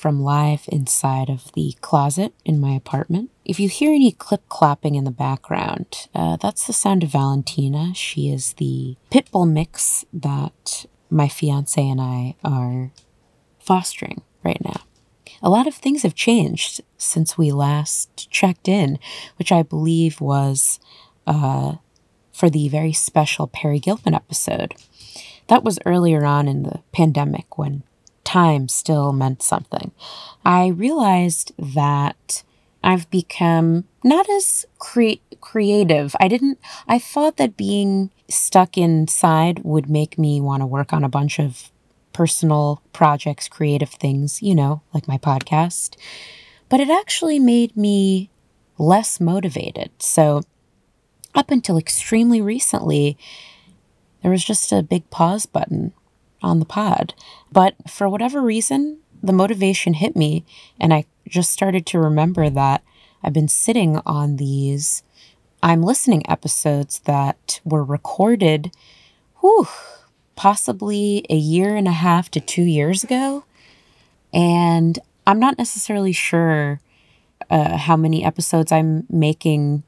from live inside of the closet in my apartment. If you hear any clip clapping in the background, uh, that's the sound of Valentina. She is the pit bull mix that my fiance and I are fostering right now. A lot of things have changed since we last checked in, which I believe was uh, for the very special Peri Gilpin episode. That was earlier on in the pandemic when time still meant something. I realized that I've become not as cre- creative. I didn't, I thought that being stuck inside would make me want to work on a bunch of personal projects, creative things, you know, like my podcast. But it actually made me less motivated. So, up until extremely recently, there was just a big pause button on the pod. But for whatever reason, the motivation hit me, and I just started to remember that I've been sitting on these I'm listening episodes that were recorded, whew, possibly a year and a half to two years ago. And I'm not necessarily sure uh, how many episodes I'm making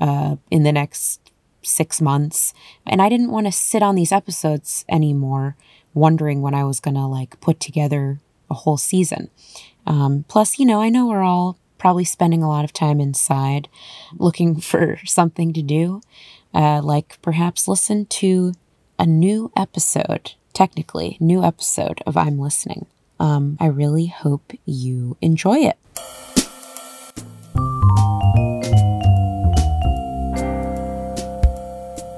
uh, in the next six months. And I didn't want to sit on these episodes anymore wondering when I was going to like put together a whole season. Um, plus, you know, I know we're all probably spending a lot of time inside looking for something to do, uh, like perhaps listen to a new episode, technically, new episode of I'm Listening. Um, I really hope you enjoy it.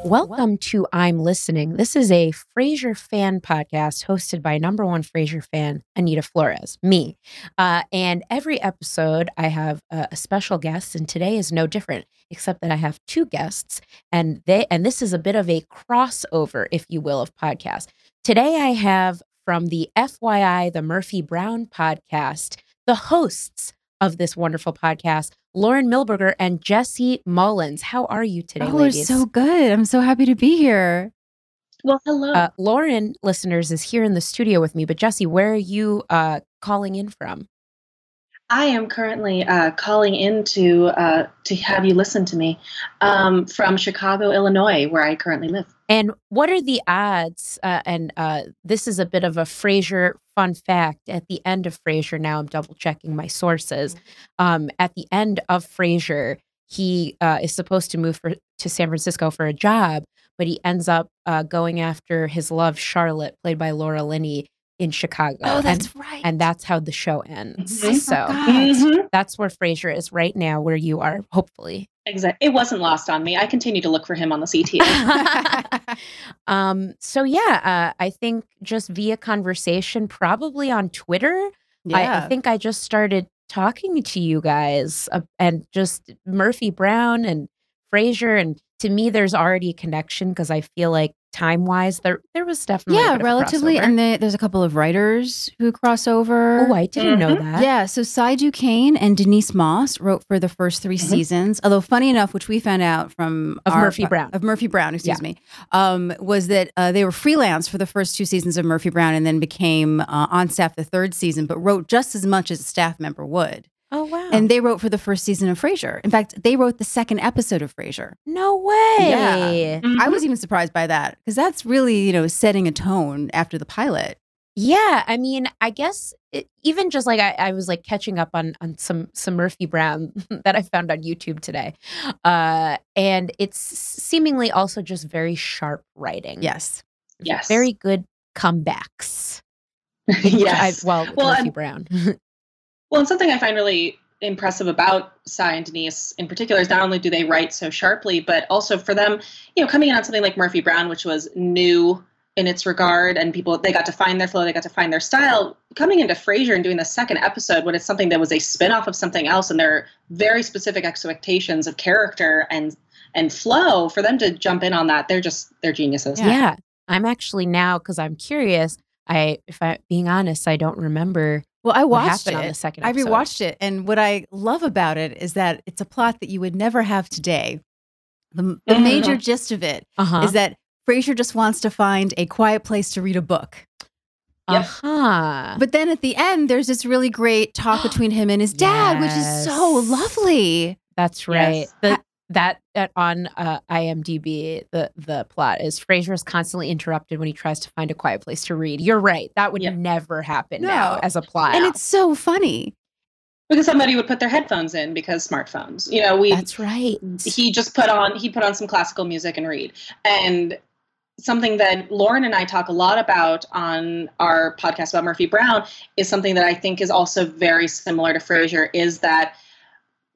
Welcome to I'm Listening. This is a Frasier fan podcast hosted by number one Frasier fan, Anita Flores, me. Uh, and every episode, I have a, a special guest, and today is no different, except that I have two guests, and they and this is a bit of a crossover, if you will, of podcasts. Today, I have from the FYI, the Murphy Brown podcast, the hosts of this wonderful podcast, Lauren Milberger and Jesse Mullins. How are you today, oh, ladies? so good. I'm so happy to be here. Well, hello. Uh, Lauren, listeners, is here in the studio with me, but Jesse, where are you uh, calling in from? I am currently uh, calling in to uh, to have you listen to me um, from Chicago, Illinois, where I currently live. And what are the odds? Uh, and uh, this is a bit of a Frasier fun fact. At the end of Frasier, now I'm double checking my sources. Mm-hmm. Um, at the end of Frasier, he uh, is supposed to move for, to San Francisco for a job, but he ends up uh, going after his love, Charlotte, played by Laura Linney, in Chicago. Oh, that's and, right. And that's how the show ends. Mhm. So Mhm. that's where Frasier is right now, where you are, hopefully. Exactly. It wasn't lost on me. I continue to look for him on the CTA. um, so yeah, uh, I think just via conversation, probably on Twitter. I, I think I just started talking to you guys uh, and just Murphy Brown and Frasier, and to me, there's already a connection because I feel like time wise, there there was definitely yeah, relatively. And the, there's a couple of writers who cross over. oh, I didn't know Mhm. that. Yeah, so Sy Dukane and Denise Moss wrote for the first 3 Mhm. seasons. Although, funny enough, which we found out from Of our- Murphy Brown. of Murphy Brown, excuse me, um, was that uh, they were freelance for the first two seasons of Murphy Brown, and then became uh, on staff the third season, but wrote just as much as a staff member would. Oh wow. And they wrote for the first season of Frasier. In fact, they wrote the second episode of Frasier. no way. Yeah. Mhm. I was even surprised by that because that's really, you know, setting a tone after the pilot. Yeah, I mean, I guess it, even just like I, I was like catching up on on some some Murphy Brown that I found on YouTube today, uh, and it's seemingly also just very sharp writing. Yes. Yes. very good comebacks. which yes. I, well, Well, Murphy and- Brown. Well, and something I find really impressive about Sy and Denise in particular is not only do they write so sharply, but also for them, you know, coming in on something like Murphy Brown, which was new in its regard and people they got to find their flow they got to find their style coming into frasier and doing the second episode when it's something that was a spin-off of something else and there are very specific expectations of character and and flow for them to jump in on that they're just they're geniuses Yeah. I'm actually now because I'm curious. I, if I being honest, I don't remember Well, I watched it. on the second I episode. rewatched it, and what I love about it is that it's a plot that you would never have today. The, the Mhm. major gist of it Uh-huh. is that Frasier just wants to find a quiet place to read a book. Yep. Uh-huh. But then at the end, there's this really great talk between him and his dad, which is so lovely. That's right. Yes. The, that that on uh, IMDb, the the plot is Frasier is constantly interrupted when he tries to find a quiet place to read. You're right. That would Yep. never happen No. now as a plot. And it's so funny. because somebody would put their headphones in because smartphones you know we That's right. he just put on he put on some classical music and read and something that lauren and i talk a lot about on our podcast about murphy brown is something that i think is also very similar to frasier is that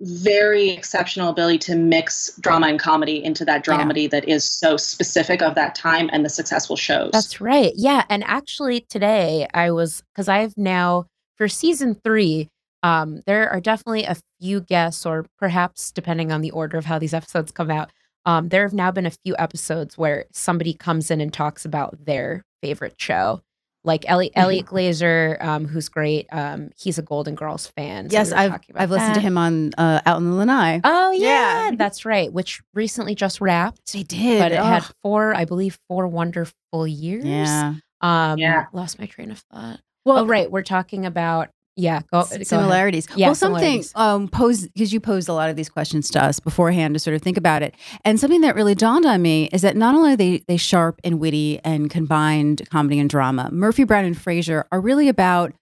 very exceptional ability to mix drama and comedy into that dramedy that is so specific of that time and the successful shows That's right. Yeah. And actually, today I was because I've now for season three. Um, there are definitely a few guests, or perhaps depending on the order of how these episodes come out, um, there have now been a few episodes where somebody comes in and talks about their favorite show. Like Elliot, Mm-hmm. Eliot Glazer, um, who's great. Um, he's a Golden Girls fan. so yes, we I've about I've listened to him on uh, Out in the Lanai. Oh yeah, Yeah. that's right. Which recently just wrapped, They did, but it had four, I believe, four wonderful years. yeah. Um, Yeah. lost my train of thought. Well, oh, right. We're talking about yeah. Go, S- go similarities. Yeah, well, something similarities. um posed because you posed a lot of these questions to us beforehand to sort of think about it, and something that really dawned on me is that not only are they they sharp and witty and combined comedy and drama, Murphy Brown and Frasier are really about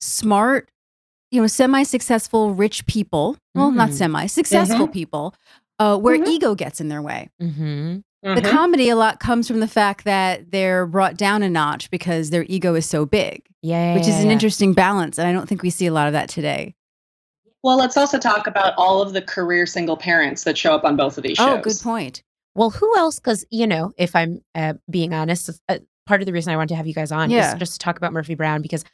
smart, you know, semi-successful rich people. Well, not Mhm. semi successful people, uh, where Mhm. ego gets in their way. Mm-hmm. The comedy a lot comes from the fact that they're brought down a notch because their ego is so big, Yeah, which yeah, is an yeah. interesting balance, and I don't think we see a lot of that today. well let's also talk about all of the career single parents that show up on both of these shows Oh, good point. Well, who else? Because you know, if I'm uh, being honest, uh, part of the reason I wanted to have you guys on Yeah. is just to talk about Murphy Brown because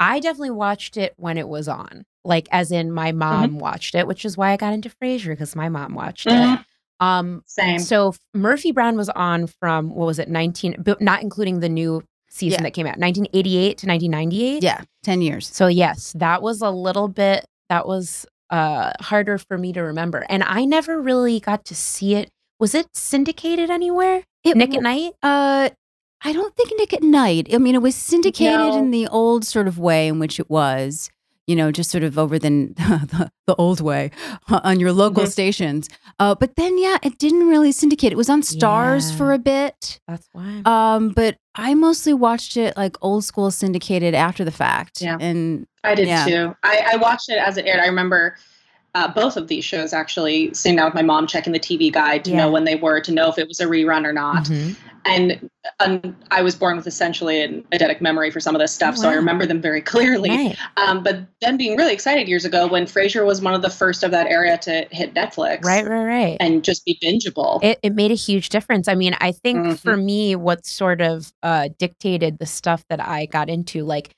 I definitely watched it when it was on, like as in my mom watched it, which is why I got into Frasier because my mom watched it. Um, same So Murphy Brown was on from what was it, nineteen, but not including the new season Yeah. that came out, nineteen eighty eight to nineteen ninety eight. Yeah, 10 years. So yes, that was a little bit that was uh harder for me to remember. And I never really got to see it. Was it syndicated anywhere? It, Nick at Nite? Uh, I don't think Nick at Nite. I mean, it was syndicated No. in the old sort of way in which it was, you know, just sort of over the the, the old way on your local Mhm. stations. Uh, but then, yeah, it didn't really syndicate. It was on Stars Yeah. for a bit. That's why. Um, but I mostly watched it like old school syndicated after the fact. Yeah. And I did Yeah. too. I, I watched it as it aired. I remember uh, both of these shows actually sitting down with my mom, checking the TV guide to Yeah. know when they were, to know if it was a rerun or not. Mhm. And um, I was born with essentially an eidetic memory for some of this stuff, so I remember them very clearly. Right. Um, but then being really excited years ago when Frasier was one of the first of that area to hit Netflix, Right, right, right. and just be bingeable. it, it made a huge difference. I mean, I think Mhm. for me, what sort of uh, dictated the stuff that I got into, like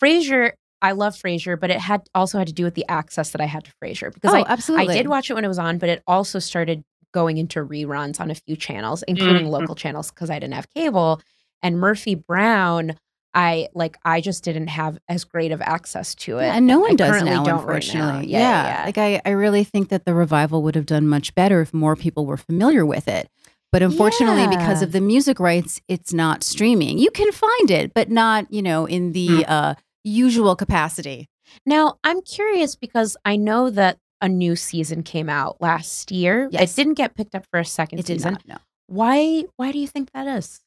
Frasier, I love Frasier, but it had also had to do with the access that I had to Frasier because oh, I, absolutely. I did watch it when it was on, but it also started going into reruns on a few channels, including Mhm. local channels because I didn't have cable. And Murphy Brown, I like, I just didn't have as great of access to it. Yeah, and no one I does now. Don't right unfortunately. now. Yeah, yeah, yeah. Like I, I really think that the revival would have done much better if more people were familiar with it. But unfortunately, because of the music rights, it's not streaming. You can find it, but not, you know, in the Hmm. uh, usual capacity. Now, I'm curious because I know that a new season came out last year. Yes. It didn't get picked up for a second It did season. not. No. Why why do you think that is?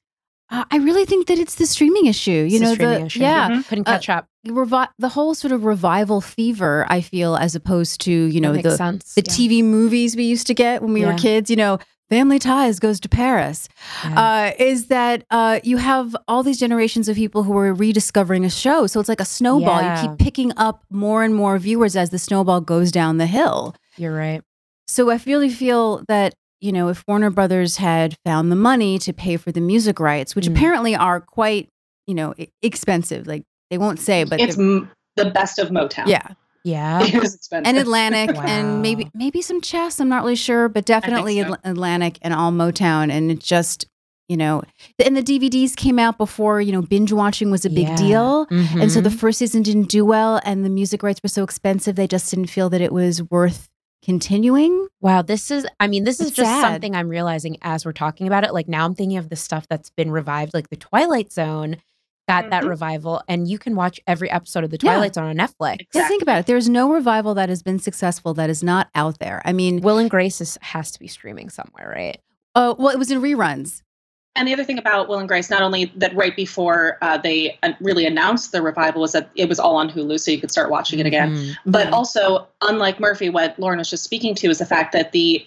Uh, I really think that it's the streaming issue. You It's a know, streaming the issue. yeah, Mhm. Couldn't Uh, catch up. revi- the whole sort of revival fever. I feel as opposed to you know the sense. the yeah. TV movies we used to get when we were kids. You know, Family Ties goes to Paris. Yeah. uh, is that uh, you have all these generations of people who are rediscovering a show. So it's like a snowball. Yeah. You keep picking up more and more viewers as the snowball goes down the hill. You're right. So I really feel that you know, if Warner Brothers had found the money to pay for the music rights, which Mm. apparently are quite, you know, expensive. Like they won't say, but it's m- the best of Motown. yeah, Yeah. it was expensive. and Atlantic, Wow. and maybe maybe some chess. I'm not really sure, but definitely so. Atlantic and all Motown, and it just. You know, and the DVDs came out before, you know, binge watching was a big Yeah. deal. Mm-hmm. And so the first season didn't do well, and the music rights were so expensive, they just didn't feel that it was worth continuing. Wow, this is, I mean, this is just sad. something I'm realizing as we're talking about it. Like now I'm thinking of the stuff that's been revived, like the Twilight Zone got that Mhm. revival, and you can watch every episode of the Yeah. Twilight Zone on Netflix. Just think about it. There's no revival that has been successful that is not out there. I mean, Will and Grace is, has to be streaming somewhere, right? uh, well, it was in reruns. And the other thing about Will and Grace, not only that right before uh, they uh, really announced the revival, was that it was all on Hulu, so you could start watching it again. Mhm. But Mhm. also, unlike Murphy, what Lauren was just speaking to is the fact that the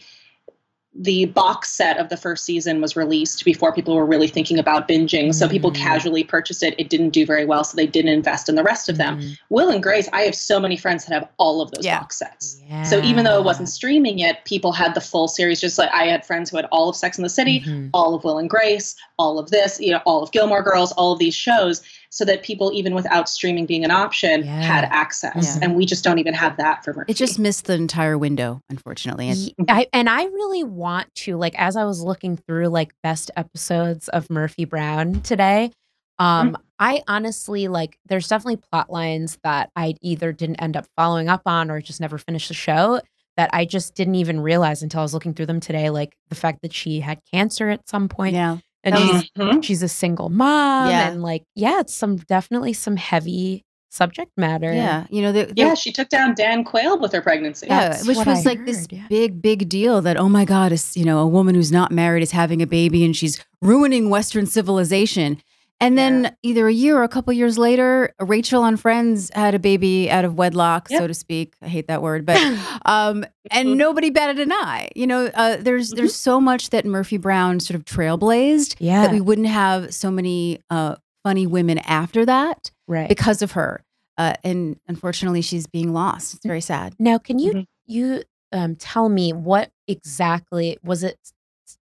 the box set of the first season was released before people were really thinking about binging. So people Mhm. casually purchased it. It didn't do very well, so they didn't invest in the rest of them. Mhm. Will and Grace, I have so many friends that have all of those Yeah. box sets. So even though it wasn't streaming yet, people had the full series. Just like I had friends who had all of Sex in the City, Mhm. all of Will and Grace, all of this, you know, all of Gilmore Girls, all of these shows, so that people, even without streaming being an option, Yeah. had access. Yeah. And we just don't even have that for Murphy. It just missed the entire window, unfortunately. And I, and I really want to like as I was looking through like best episodes of Murphy Brown today. Um, I honestly like there's definitely plot lines that I either didn't end up following up on or just never finished the show that I just didn't even realize until I was looking through them today. Like the fact that she had cancer at some point yeah, and That she's, was- she's a single mom Yeah. and like yeah, it's some definitely some heavy subject matter. yeah. You know, the, Yeah, she took down Dan Quayle with her pregnancy. Yeah, That's which was I like this yeah. big, big deal that oh my god, is you know a woman who's not married is having a baby and she's ruining Western civilization. And then either a year or a couple years later, Rachel on Friends had a baby out of wedlock, so to speak. I hate that word, but um, and nobody batted an eye. You know, uh, there's there's so much that Murphy Brown sort of trailblazed Yeah. that we wouldn't have so many uh, funny women after that right. because of her. Uh, and unfortunately, she's being lost. It's very sad. Now, can you Mhm. you um, tell me what exactly was it?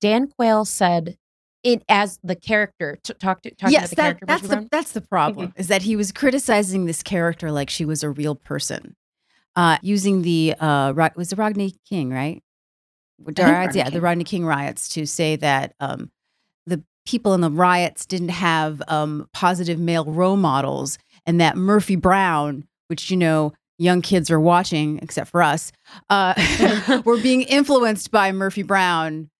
Dan Quayle said it as the character. T- talk to talking yes, about the that, character. that's the that's the problem is that he was criticizing this character like she was a real person, uh, using the uh, was the Rodney King right? Riots, Rodney yeah, the Rodney King riots to say that um, the people in the riots didn't have um, positive male role models, and that Murphy Brown, which you know young kids are watching, except for us, uh, were being influenced by Murphy Brown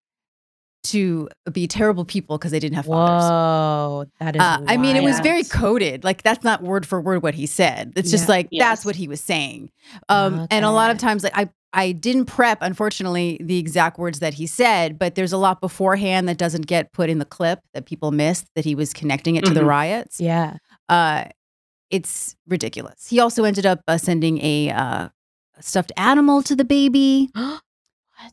to be terrible people because they didn't have fathers. Whoa, that is. Uh, I mean, it was very coded. Like that's not word for word what he said. It's just Yeah. like Yes. that's what he was saying. Um, And a lot of times, like I, I didn't prep, unfortunately, the exact words that he said, but there's a lot beforehand that doesn't get put in the clip that people missed that he was connecting it to the Mhm. riots. Yeah. Uh, it's ridiculous. He also ended up uh, sending a uh, stuffed animal to the baby.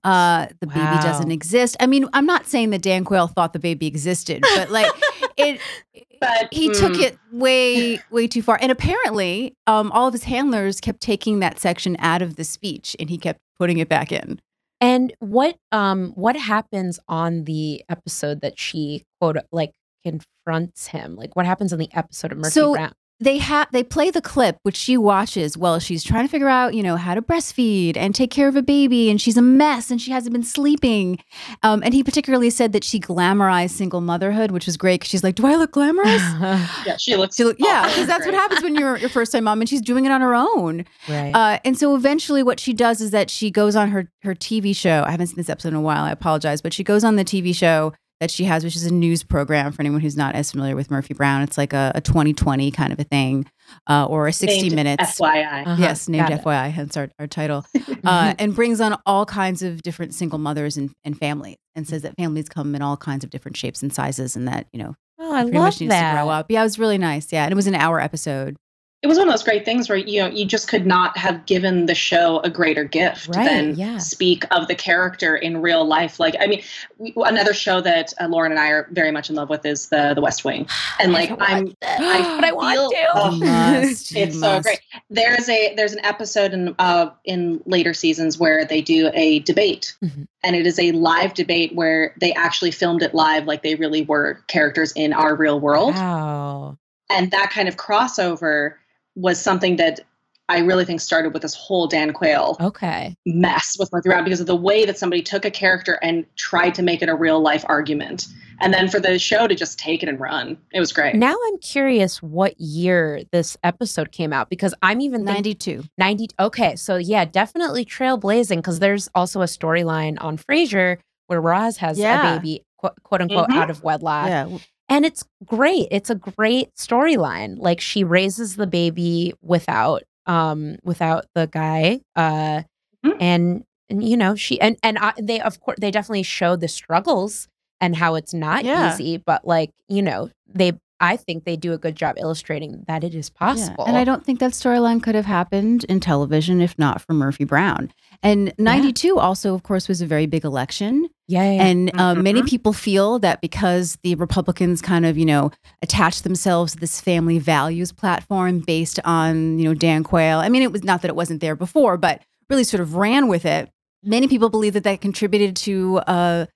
Uh, the baby doesn't exist. I mean, I'm not saying that Dan Quayle thought the baby existed, but like it, But he took mm, it way, way too far. And apparently, um, all of his handlers kept taking that section out of the speech, and he kept putting it back in. And what um what happens on the episode that she quote like confronts him? Like what happens on the episode of Murphy So- Brown? They have they play the clip which she watches while she's trying to figure out you know how to breastfeed and take care of a baby and she's a mess and she hasn't been sleeping um, and he particularly said that she glamorized single motherhood which was great because she's like do I look glamorous yeah, she looks. She look, yeah because that's what happens when you're your first time mom and she's doing it on her own right. Uh, and so eventually, what she does is that she goes on her her TV show. I haven't seen this episode in a while. I apologize, but she goes on the TV show that she has, which is a news program for anyone who's not as familiar with Murphy Brown. It's like a, a 2020 kind of a thing, uh, or a 60 Named minutes. FYI. Uh-huh, Yes, named got it. FYI, hence our, our title, uh, and brings on all kinds of different single mothers and, and families, and says that families come in all kinds of different shapes and sizes, and that you know oh, I pretty love much needs that. to grow up. Yeah, it was really nice. Yeah, and it was an hour episode. It was one of those great things where you know you just could not have given the show a greater gift Right, than yeah. speak of the character in real life. Like I mean, we, another show that uh, Lauren and I are very much in love with is the The West Wing, and like I'm. I but I want feel- to. Oh, must, it's so great. There's a there's an episode in uh, in later seasons where they do a debate, Mhm. and it is a live debate where they actually filmed it live, like they really were characters in our real world. Wow. And that kind of crossover was something that I really think started with this whole Dan Quayle Okay. mess with Murphy Brown because of the way that somebody took a character and tried to make it a real life argument. And then for the show to just take it and run. It was great. Now I'm curious what year this episode came out because I'm even thinking 92. 90 okay so yeah definitely trailblazing because there's also a storyline on frasier where roz has Yeah. a baby quote, quote unquote Mhm. out of wedlock Yeah. And it's great it's a great storyline like she raises the baby without um without the guy uh Mhm. and and you know she and and I, they of course they definitely show the struggles and how it's not Yeah. easy but like you know they i think they do a good job illustrating that it is possible Yeah. And I don't think that storyline could have happened in television if not for Murphy Brown. And 92 also, of course, was a very big election. yeah, yeah, yeah. And uh, many Mhm. people feel that because the Republicans kind of, you know, attached themselves to this family values platform based on, you know, Dan Quayle. I mean, it was not that it wasn't there before, but really sort of ran with it. Many people believe that that contributed to, uh,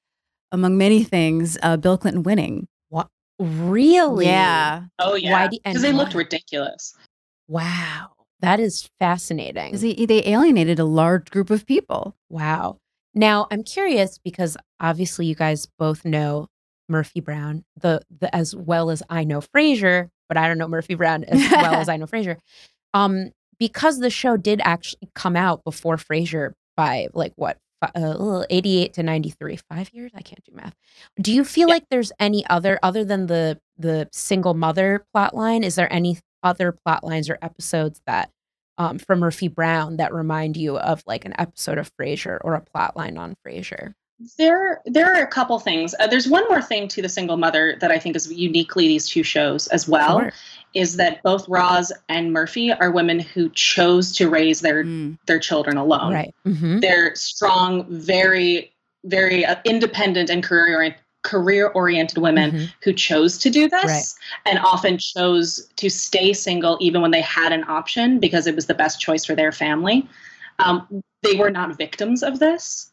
among many things, uh, Bill Clinton winning. Really Yeah. Oh Why yeah, do- and because they looked ridiculous. Wow. That is fascinating. Because they, they alienated a large group of people. wow. Now, I'm curious because obviously you guys both know Murphy Brown the, the as well as I know Frasier, but I don't know Murphy Brown as well as I know Frasier. Um because the show did actually come out before Frasier by like what fi- uh, 88 to 93 5 years i can't do math do you feel Yeah. like there's any other other than the the single mother plot line is there any other plot lines or episodes that um, from Murphy Brown that remind you of like an episode of Frasier or a plot line on Frasier? There, there are a couple things. Uh, there's one more thing to the single mother that I think is uniquely these two shows as well. Sure. Is that both Roz and Murphy are women who chose to raise their Mm. their children alone. Right. hmm They're strong, very, very uh, independent and career orient- career oriented women Mhm. who chose to do this Right. and often chose to stay single even when they had an option because it was the best choice for their family. Um, they were not victims of this,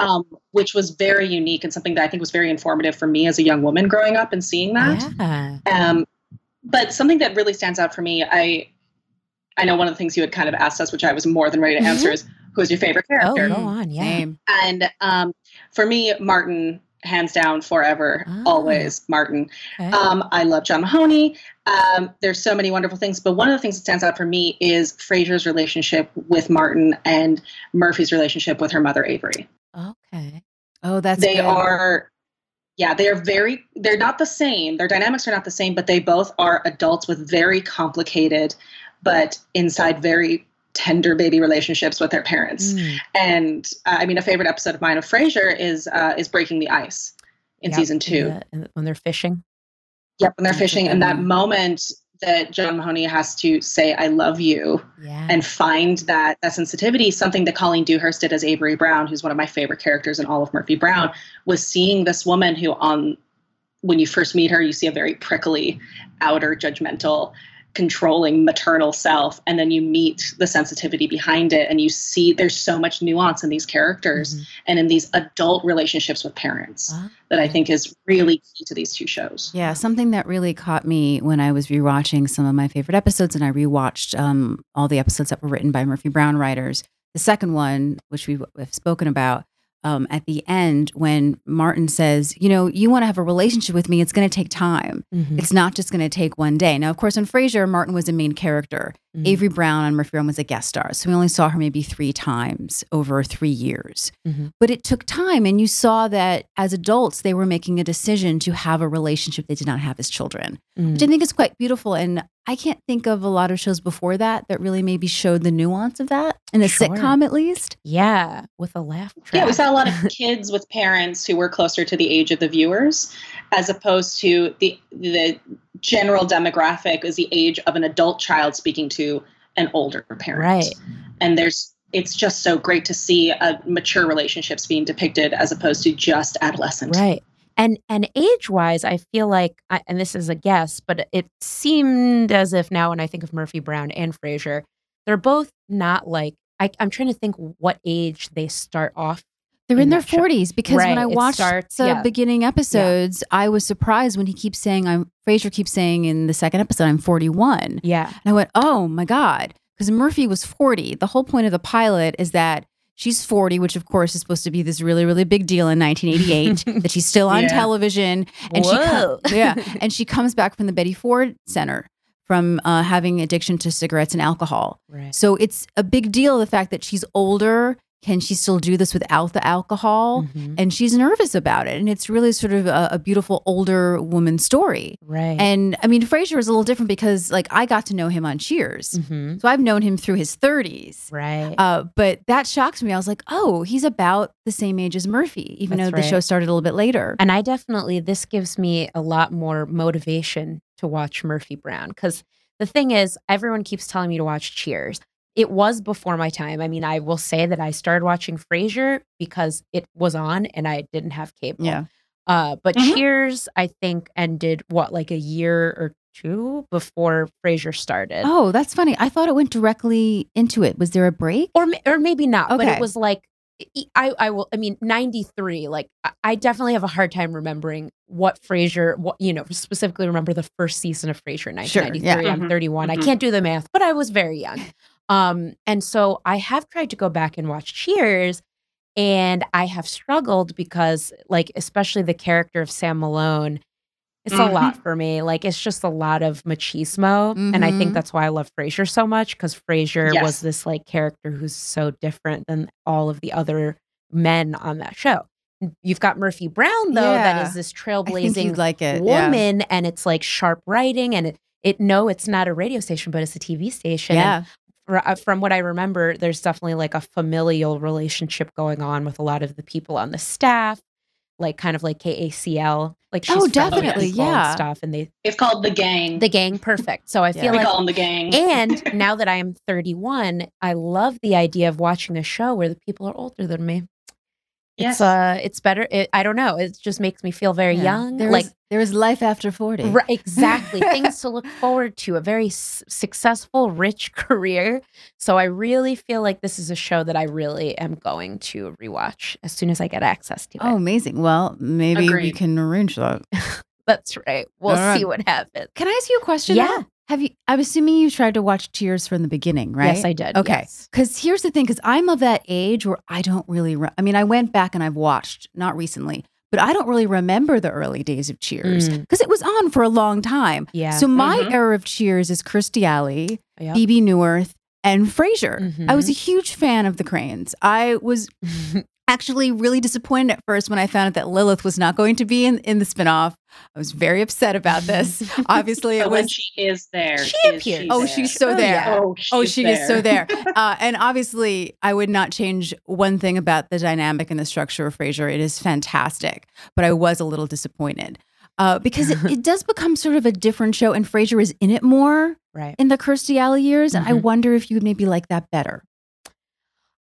um, which was very unique and something that I think was very informative for me as a young woman growing up and seeing that. Yeah. Um, but something that really stands out for me, I I know one of the things you had kind of asked us, which I was more than ready to answer, is who's your favorite character? Oh, character? go on. Yeah. Same. And um, for me, Martin, hands down, forever, Ah. always Martin. Okay. Um, I love John Mahoney. Um, there's so many wonderful things, but one of the things that stands out for me is Frasier's relationship with Martin and Murphy's relationship with her mother, Avery. Okay. Oh, that's they good. are, yeah, they are very, they're not the same. Their dynamics are not the same, but they both are adults with very complicated, but inside very tender baby relationships with their parents. Mm. And uh, I mean, a favorite episode of mine of Frasier is uh, is Breaking the Ice in Yep, season two. the- and when they're fishing. Yep, when they're fishing, and that moment that John Mahoney has to say "I love you" Yeah. and find that that sensitivity, something that Colleen Dewhurst did as Avery Brown, who's one of my favorite characters in all of Murphy Brown, was seeing this woman who, on when you first meet her, you see a very prickly, outer, judgmental, controlling maternal self, and then you meet the sensitivity behind it, and you see there's so much nuance in these characters Mhm. and in these adult relationships with parents Ah. that I think is really key to these two shows. Yeah, something that really caught me when I was rewatching some of my favorite episodes, and I rewatched um, all the episodes that were written by Murphy Brown writers. The second one, which we have spoken about, um, at the end, when Martin says, "You know, you want to have a relationship with me, it's going to take time. Mhm. It's not just going to take one day." Now, of course, on Frasier, Martin was a main character. Mhm. Avery Brown on Murphy Brown was a guest star, so we only saw her maybe three times over three years. Mhm. But it took time, and you saw that as adults, they were making a decision to have a relationship they did not have as children, Mm. which I think is quite beautiful. And I can't think of a lot of shows before that that really maybe showed the nuance of that in a Sure. sitcom, at least. Yeah, with a laugh track. Yeah, we saw a lot of kids with parents who were closer to the age of the viewers, as opposed to the the general demographic is the age of an adult child speaking to an older parent. Right. And there's it's just so great to see uh, mature relationships being depicted as opposed to just adolescent. Right. And and age wise, I feel like, I, and this is a guess, but it seemed as if now when I think of Murphy Brown and Frasier, they're both not like I, I'm trying to think what age they start off. They're in in their that show. 40s because when I watched starts- the yeah. beginning episodes, I was surprised when he keeps saying I'm Frasier keeps saying in the second episode I'm 41. Yeah. And I went, "Oh my god." Because Murphy was 40. The whole point of the pilot is that she's 40, which of course is supposed to be this really really big deal in 1988 that she's still on Yeah. television and she Whoa. co- yeah, and she comes back from the Betty Ford Center from uh, having addiction to cigarettes and alcohol. Right. So it's a big deal the fact that she's older. Can she still do this without the alcohol? Mhm. And she's nervous about it. And it's really sort of a, a beautiful older woman story. Right. And I mean, Frasier is a little different because, like, I got to know him on Cheers. Mhm. So I've known him through his 30s. Right. Uh, but that shocks me. I was like, oh, he's about the same age as Murphy, even That's though the right. show started a little bit later. And I definitely, this gives me a lot more motivation to watch Murphy Brown. Because the thing is, everyone keeps telling me to watch Cheers. It was before my time. I mean, I will say that I started watching Frasier because it was on and I didn't have cable. Yeah. Uh, but Mhm. Cheers, I think, ended what, like a year or two before Frasier started. Oh, that's funny. I thought it went directly into it. Was there a break? or or maybe not Okay. but it was like I, I will I mean 93 like I- I definitely have a hard time remembering what Frasier what you know specifically remember the first season of Frasier in Sure, 1993 yeah. I'm Mhm, 31 I mhm. can't do the math but I was very young um and so I have tried to go back and watch Cheers and I have struggled because like especially the character of Sam Malone it's a Mhm. lot for me like it's just a lot of machismo and I think Mhm. that's why I love Frasier so much because Frasier Yes. was this like character who's so different than all of the other men on that show. You've got Murphy Brown though, that Yeah. is this trailblazing like it. yeah. woman, and it's like sharp writing, and it, it no, it's not a radio station, but it's a TV station. Yeah. uh, Uh, from what I remember, there's definitely like a familial relationship going on with a lot of the people on the staff, like kind of like KACL. Like she's Oh, definitely, people and yeah. stuff, and they It's called the gang. the gang perfect. So I Yeah. feel we like call them the gang. and now that I am 31, I love the idea of watching a show where the people are older than me. Yes. It's uh it's better. It, I don't know. It just makes me feel very Yeah. young. There like is- there is life after 40. right, exactly. Things to look forward to, a very s- successful, rich career. So I really feel like this is a show that I really am going to rewatch as soon as I get access to it. Oh, amazing. Well, maybe we can arrange that. That's right. We'll All right. see what happens. Can I ask you a question? Yeah. though? Have you? I'm assuming you tried to watch Cheers from the beginning, right? Yes, I did. Okay. yes. Because here's the thing, because I'm of that age where I don't really. Re- I mean, I went back and I've watched, not recently, but I don't really remember the early days of Cheers Mm. because it was on for a long time. Yeah. So my Mhm. era of Cheers is Kirstie Alley, Yep. Bebe Neuwirth, and Frasier. I was a huge fan of the Cranes. I was actually really disappointed at first when I found out that Lilith was not going to be in, in the spinoff. I was very upset about this. Obviously, it but when was. she is there, She is appears. Oh, there. she's so Oh, there. yeah. Oh, she's Oh, she is so there. there. Uh, and obviously, I would not change one thing about the dynamic and the structure of Frasier. It is fantastic, but I was a little disappointed uh, because it, it does become sort of a different show, and Frasier is in it more right. in the Kirstie Alley years, and I Mhm. wonder if you would maybe like that better.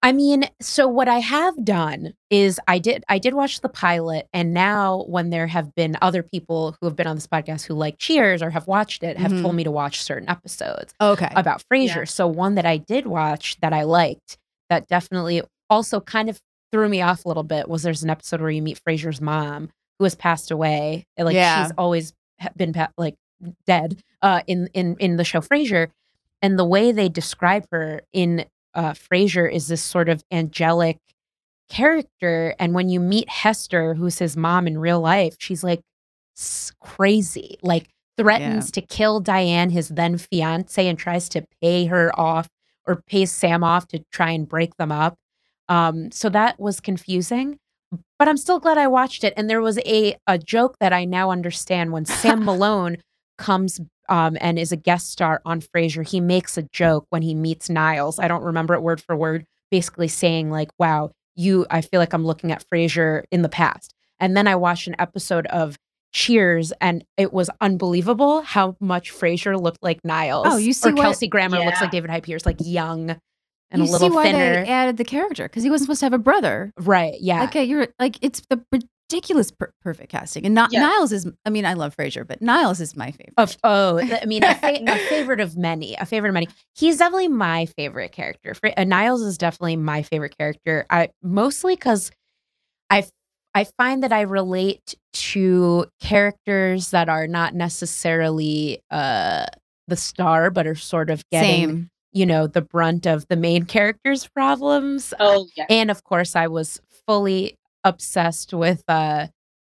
I mean, so what I have done is I did I did watch the pilot and now when there have been other people who have been on this podcast who like Cheers or have watched it have Mhm. told me to watch certain episodes Okay. about Frasier. Yeah. So one that I did watch that I liked that definitely also kind of threw me off a little bit was there's an episode where you meet Frasier's mom who has passed away. Like Yeah. she's always been pa- like dead uh in in in the show Frasier and the way they describe her in uh Frasier is this sort of angelic character and when you meet Hester who's his mom in real life she's like crazy like threatens to kill Diane his then fiance and tries to pay her off or pays Sam off to try and break them up um so that was confusing but I'm still glad I watched it and there was a a joke that I now understand when Sam Malone comes um, and is a guest star on Frasier, he makes a joke when he meets Niles. I don't remember it word for word, basically saying like, "Wow, you." I feel like I'm looking at Frasier in the past. And then I watched an episode of Cheers, and it was unbelievable how much Frasier looked like Niles. Oh, you see or what- Kelsey Grammer looks like David Hyde Pierce, like young and you a little see why thinner. they added the character because he wasn't supposed to have a brother. right? Yeah. Okay, you're like it's the ridiculous per- perfect casting. And not Yeah. Niles is. I mean, I love Frasier, but Niles is my favorite. Of oh, I mean, a, fa- a favorite of many, a favorite of many. He's definitely my favorite character. Fra- uh, Niles is definitely my favorite character. I mostly because I I find that I relate to characters that are not necessarily uh the star, but are sort of getting Same. You know the brunt of the main character's problems. Oh yeah. And of course, I was fully obsessed with uh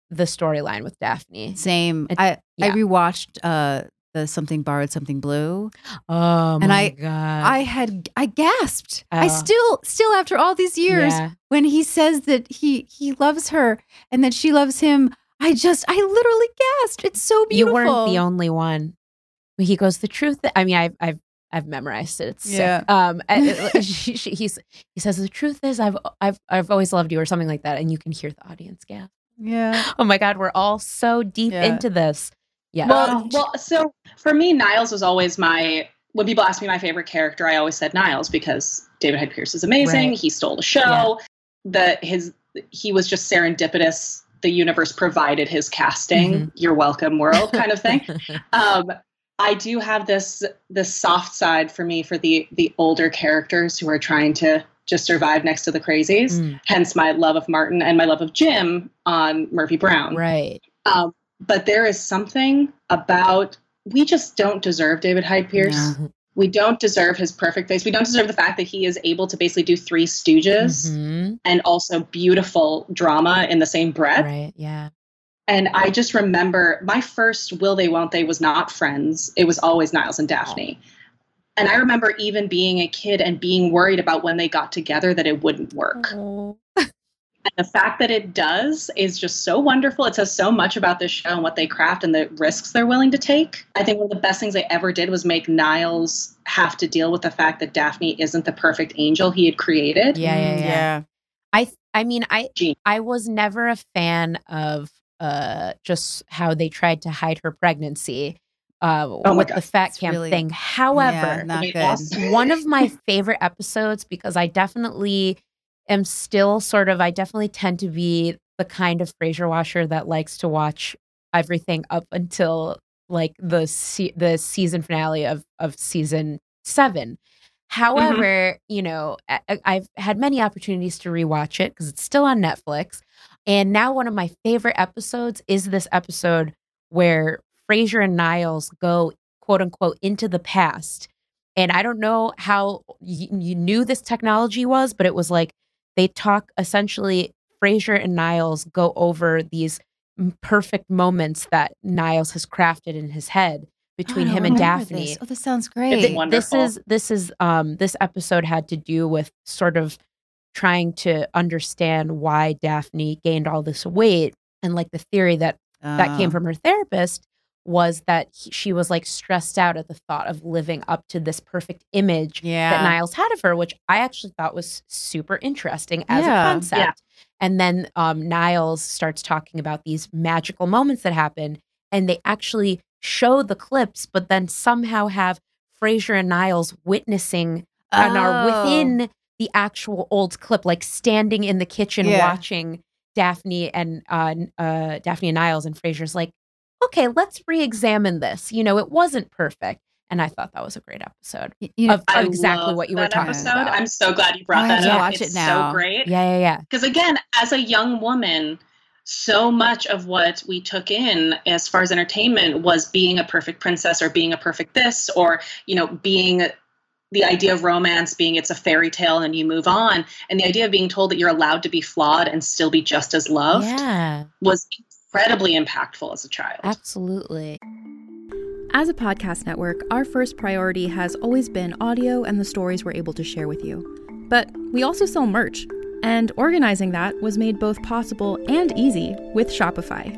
the storyline with Daphne. Same. It- I I yeah. rewatched uh the something borrowed something blue. Oh And my I- god! I had I gasped. I Oh. still still after all these years Yeah. when he says that he he loves her and that she loves him. I just I literally gasped. It's so beautiful. You weren't the only one. He goes, the truth. I mean, I've I've I've memorized it. It's Yeah. sick. Um, and it- she, she, he's he says the truth is I've I've I've always loved you or something like that, and you can hear the audience gasp. Yeah. Oh my god, we're all so deep Yeah. into this. Yeah. Well, well, so for me, Niles was always my. When people ask me my favorite character, I always said Niles because David Hyde Pierce is amazing. Right. He stole the show. That his he was just serendipitous. The universe provided his casting. Mhm. You're welcome, world, kind of thing. um, I do have this this soft side for me for the the older characters who are trying to just survive next to the crazies. Mm, Hence my love of Martin and my love of Jim on Murphy Brown. right. Um, but there is something about we just don't deserve David Hyde Pierce. No. We don't deserve his perfect face. We don't deserve the fact that he is able to basically do Three Stooges Mhm, and also beautiful drama in the same breath. Right. Yeah. And I just remember my first Will They Won't They was not Friends. It was always Niles and Daphne. And I remember even being a kid and being worried about when they got together that it wouldn't work. Oh. And the fact that it does is just so wonderful. It says so much about this show and what they craft and the risks they're willing to take. I think one of the best things they ever did was make Niles have to deal with the fact that Daphne isn't the perfect angel he had created. Yeah. Yeah. Mm, Yeah. I th- I mean I Gee. I was never a fan of uh just how they tried to hide her pregnancy uh my with God. the fat It's camp really- thing. However, not Okay, good. awesome. one of my favorite episodes because I definitely am still sort of I definitely tend to be the kind of Frasier watcher that likes to watch everything up until like the se- the season finale of of season 7. However, you know, I, I- I've had many opportunities to rewatch it because it's still on Netflix. And now one of my favorite episodes is this episode where Frasier and Niles go quote unquote into the past. And I don't know how you, you knew this technology was, but it was like they talk essentially Frasier and Niles go over these perfect moments that Niles has crafted in his head between I don't him and Daphne this. Oh, this sounds It's great. Th- wonderful. This is this is um this episode had to do with sort of trying to understand why Daphne gained all this weight and like the theory that that came Oh. from her therapist was that he, she was like stressed out at the thought of living up to this perfect image yeah. that Niles had of her, which I actually thought was super interesting as Yeah. a concept. And then um, Niles starts talking about these magical moments that happen, and they actually show the clips, but then somehow have Frasier and Niles witnessing and are Oh. within the actual old clip, like standing in the kitchen Yeah. watching Daphne and uh, uh, Daphne and Niles, and Frasier's like, okay, let's re-examine this. You know, it wasn't perfect, and I thought that was a great episode. You know, of- I exactly what you were that talking episode. about. I'm so glad you brought I that have to up. watch it's it now. so great. Yeah, yeah, yeah. Because again, as a young woman, so much of what we took in as far as entertainment was being a perfect princess or being a perfect this or, you know, being the idea of romance being it's a fairy tale and you move on. And the idea of being told that you're allowed to be flawed and still be just as loved Yeah, was incredibly impactful as a child. absolutely. As a podcast network, our first priority has always been audio and the stories we're able to share with you. But we also sell merch, and organizing that was made both possible and easy with Shopify.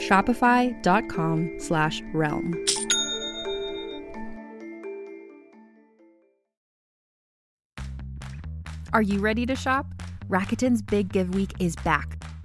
Shopify.com slash realm. Are you ready to shop? Rakuten's Big Give Week is back.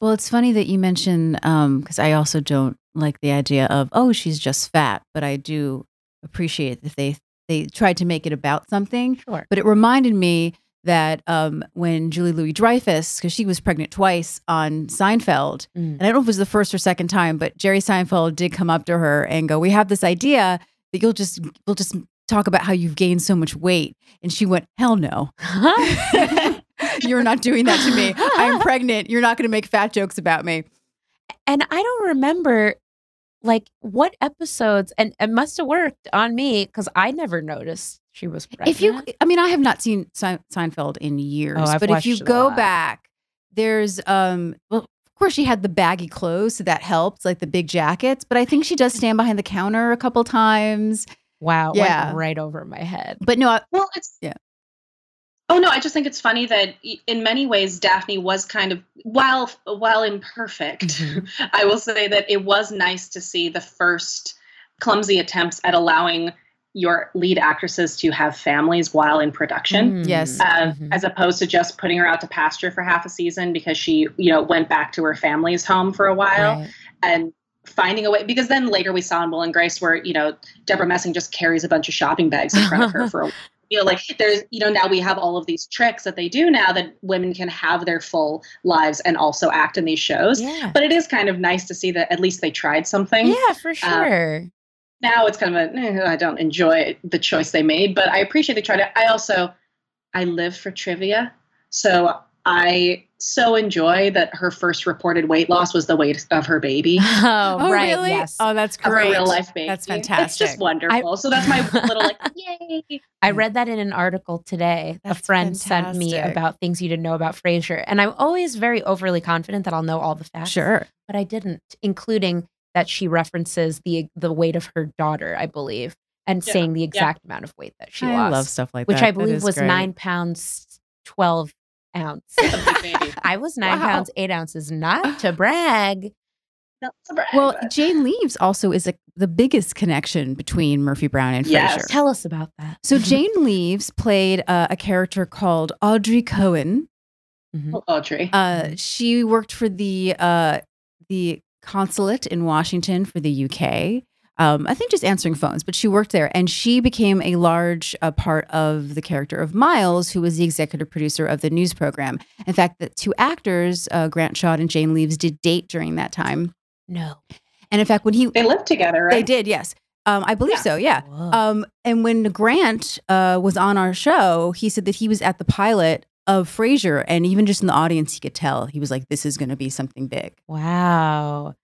Well, it's funny that you mention because I also don't like the idea of oh she's just fat, but I do appreciate that they they tried to make it about something. Sure. But it reminded me that um, when Julia Louis-Dreyfus, because she was pregnant twice on Seinfeld, Mm. and I don't know if it was the first or second time, but Jerry Seinfeld did come up to her and go, "We have this idea that you'll just we'll just talk about how you've gained so much weight," and she went, "Hell no." You're not doing that to me. I'm pregnant. You're not going to make fat jokes about me. and I don't remember like what episodes and it must have worked on me because I never noticed she was pregnant. If you, I mean, I have not seen Se- Seinfeld in years, Oh, I've but if you watched it a go back, there's, um, well, of course, she had the baggy clothes, so that helped, like the big jackets. But I think she does stand behind the counter a couple times. wow, Yeah. went right over my head. But no, I, Well, it's Yeah. Oh no, I just think it's funny that in many ways Daphne was kind of while while imperfect, Mhm. I will say that it was nice to see the first clumsy attempts at allowing your lead actresses to have families while in production. Yes. Uh, Mhm. As opposed to just putting her out to pasture for half a season because she, you know, went back to her family's home for a while Right. and finding a way. Because then later we saw in Will and Grace where you know Debra Messing just carries a bunch of shopping bags in front of her for a you know like there's you know now we have all of these tricks that they do now that women can have their full lives and also act in these shows Yeah. but it is kind of nice to see that at least they tried something Yeah, for sure. now it's kind of a eh, i don't enjoy the choice they made but i appreciate they tried it i also i live for trivia so i so enjoy that her first reported weight loss was the weight of her baby oh, oh, right. really? Yes. Oh, that's of her great. real life baby That's fantastic. it's fantastic. just wonderful so that's my little like yay I read that in an article today. That's a friend sent me about things you didn't know about Frasier. And I'm always very overly confident that I'll know all the facts. Sure. But I didn't, including that she references the the weight of her daughter, I believe, and Yeah, saying the exact amount of weight that she I lost. love stuff like which that. I believe was great. nine pounds twelve ounce. a baby I was nine Wow. pounds eight ounces, not to brag. Not to brag, Well, but- Jane Leeves also is a, the biggest connection between Murphy Brown and Yes. Frasier. Tell us about that. So Jane Leeves played uh, a character called Audrey Cohen. Mhm. Audrey. Uh, she worked for the uh, the consulate in Washington for the UK. Um, I think just answering phones, but she worked there, and she became a large uh, part of the character of Miles, who was the executive producer of the news program. In fact, the two actors, uh, Grant Shaud and Jane Leeves, did date during that time. No. And in fact, when he they lived together, right? they did, yes. Um, I believe Yeah. so. Yeah. Um, and when Grant uh, was on our show, he said that he was at the pilot of Frasier, and even just in the audience, he could tell he was like, "This is going to be something big." Wow.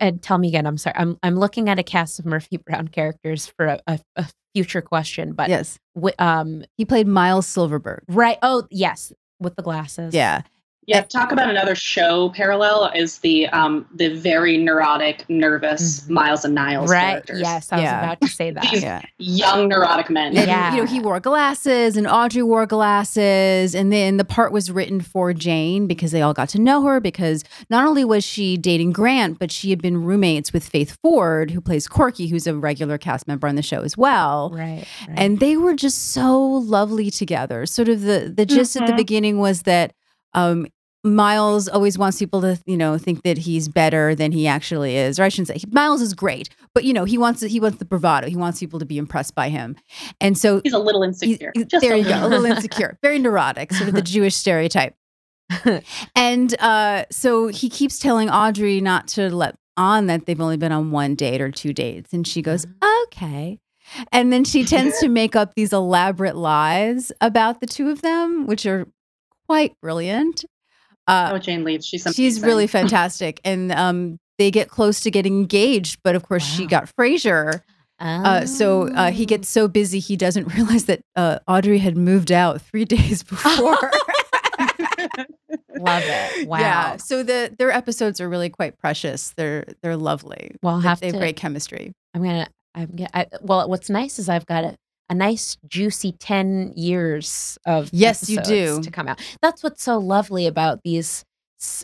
And tell me again. I'm sorry. I'm I'm looking at a cast of Murphy Brown characters for a, a, a future question, but yes, wi- um, he played Miles Silverberg. right. Oh, yes, with the glasses. Yeah, Yeah, talk about another show parallel is the um the very neurotic, nervous Mhm. Miles and Niles Right. characters. Yes, I was about to say that. These- yeah. Young neurotic men. And, Yeah. you know, he wore glasses, and Audrey wore glasses, and then the part was written for Jane because they all got to know her. Because not only was she dating Grant, but she had been roommates with Faith Ford, who plays Corky, who's a regular cast member on the show as well. Right. right. and they were just so lovely together. Sort of the the gist at the Mhm. beginning was that um, Miles always wants people to you know think that he's better than he actually is, or I shouldn't say he, Miles is great, but you know he wants he wants the bravado. He wants people to be impressed by him, and so. He's a little insecure. he- Just there a you go, a little. little insecure, very neurotic, sort of the Jewish stereotype. and uh, so he keeps telling Audrey not to let on that they've only been on one date or two dates. And she goes, okay. And then she tends to make up these elaborate lies about the two of them, which are quite brilliant. Uh, Oh, Jane Leeves. She's she's amazing. really fantastic. And um, they get close to getting engaged, but of course she got Frasier. Uh, so uh, he Oh. gets so busy he doesn't realize that uh, Audrey had moved out three days before. Love it. Wow. Yeah. So the their episodes are really quite precious. They're they're lovely. Well, I'll They- have they have to- great chemistry. I'm gonna. I'm gonna. I, well, what's nice is I've got a, a nice juicy ten years of Yes, you do. to come out. That's what's so lovely about these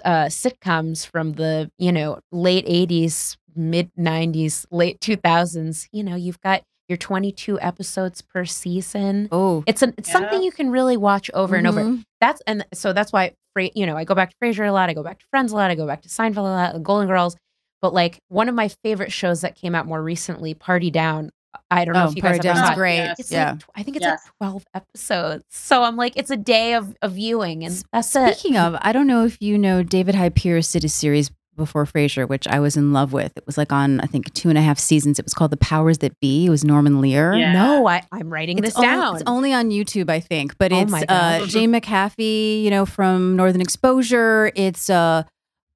uh, sitcoms from the you know late '80s, mid '90s, late 2000s. You know, you've got your 22 episodes per season. Oh, It's an it's something you can really watch over and over. Mhm. That's and so that's why Fra- you know I go back to Frasier a lot. I go back to Friends a lot. I go back to Seinfeld a lot. Golden Girls. But like one of my favorite shows that came out more recently, Party Down. I don't know Oh, if you guys Party ever saw great. Yes. It's yeah. like I think it's Yes. like twelve episodes. So I'm like, it's a day of, of viewing, and that's it. Speaking of, I don't know if you know David Hyde Pierce did a series before Frasier, which I was in love with. It was like on I think two and a half seasons. It was called The Powers That Be. It was Norman Lear. Yeah. No, I, I'm writing It's this only, down. it's only on YouTube, I think. But Oh it's my uh. Jane McAfee, you know, from Northern Exposure. It's uh,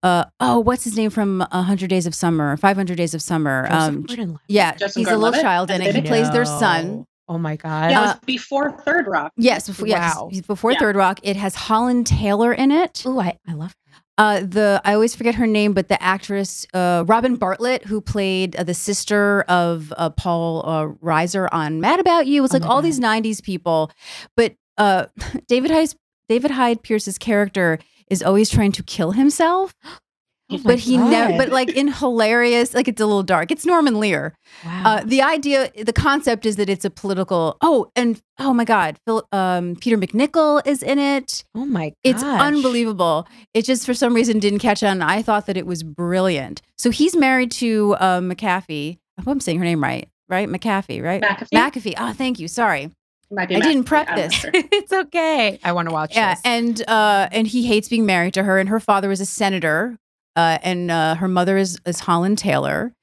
uh, oh, what's his name from A Hundred Days of Summer, Five Hundred Days of Summer. Um, yeah, Justin he's a little Gordon-Levitt child in it. He David? plays their son. Oh my god. Yeah, it Uh, was before Third Rock. Yes, before, yes, Wow. before Yeah. Third Rock. It has Holland Taylor in it. Oh, I, I love her. Uh, the I always forget her name, but the actress uh, Robin Bartlett, who played uh, the sister of uh, Paul uh, Reiser on Mad About You, it was Oh like my all God. these '90s people. But uh, David Hyde David Hyde Pierce's character is always trying to kill himself, Oh but he never. But like in hilarious, like it's a little dark. It's Norman Lear. wow. Uh, the idea, the concept is that it's a political. Oh, and oh my God, Phil, um, Peter MacNicol is in it. oh my god. It's unbelievable. It just for some reason didn't catch on. I thought that it was brilliant. So he's married to uh, McAfee. I hope I'm saying her name right. Right, McAfee. Right, McAfee? McAfee. Oh, thank you. Sorry. I didn't prep I'm this. sure. it's okay. I want to watch Yeah, this. and uh, and he hates being married to her. And her father is a senator, uh, and uh, her mother is is Holland Taylor.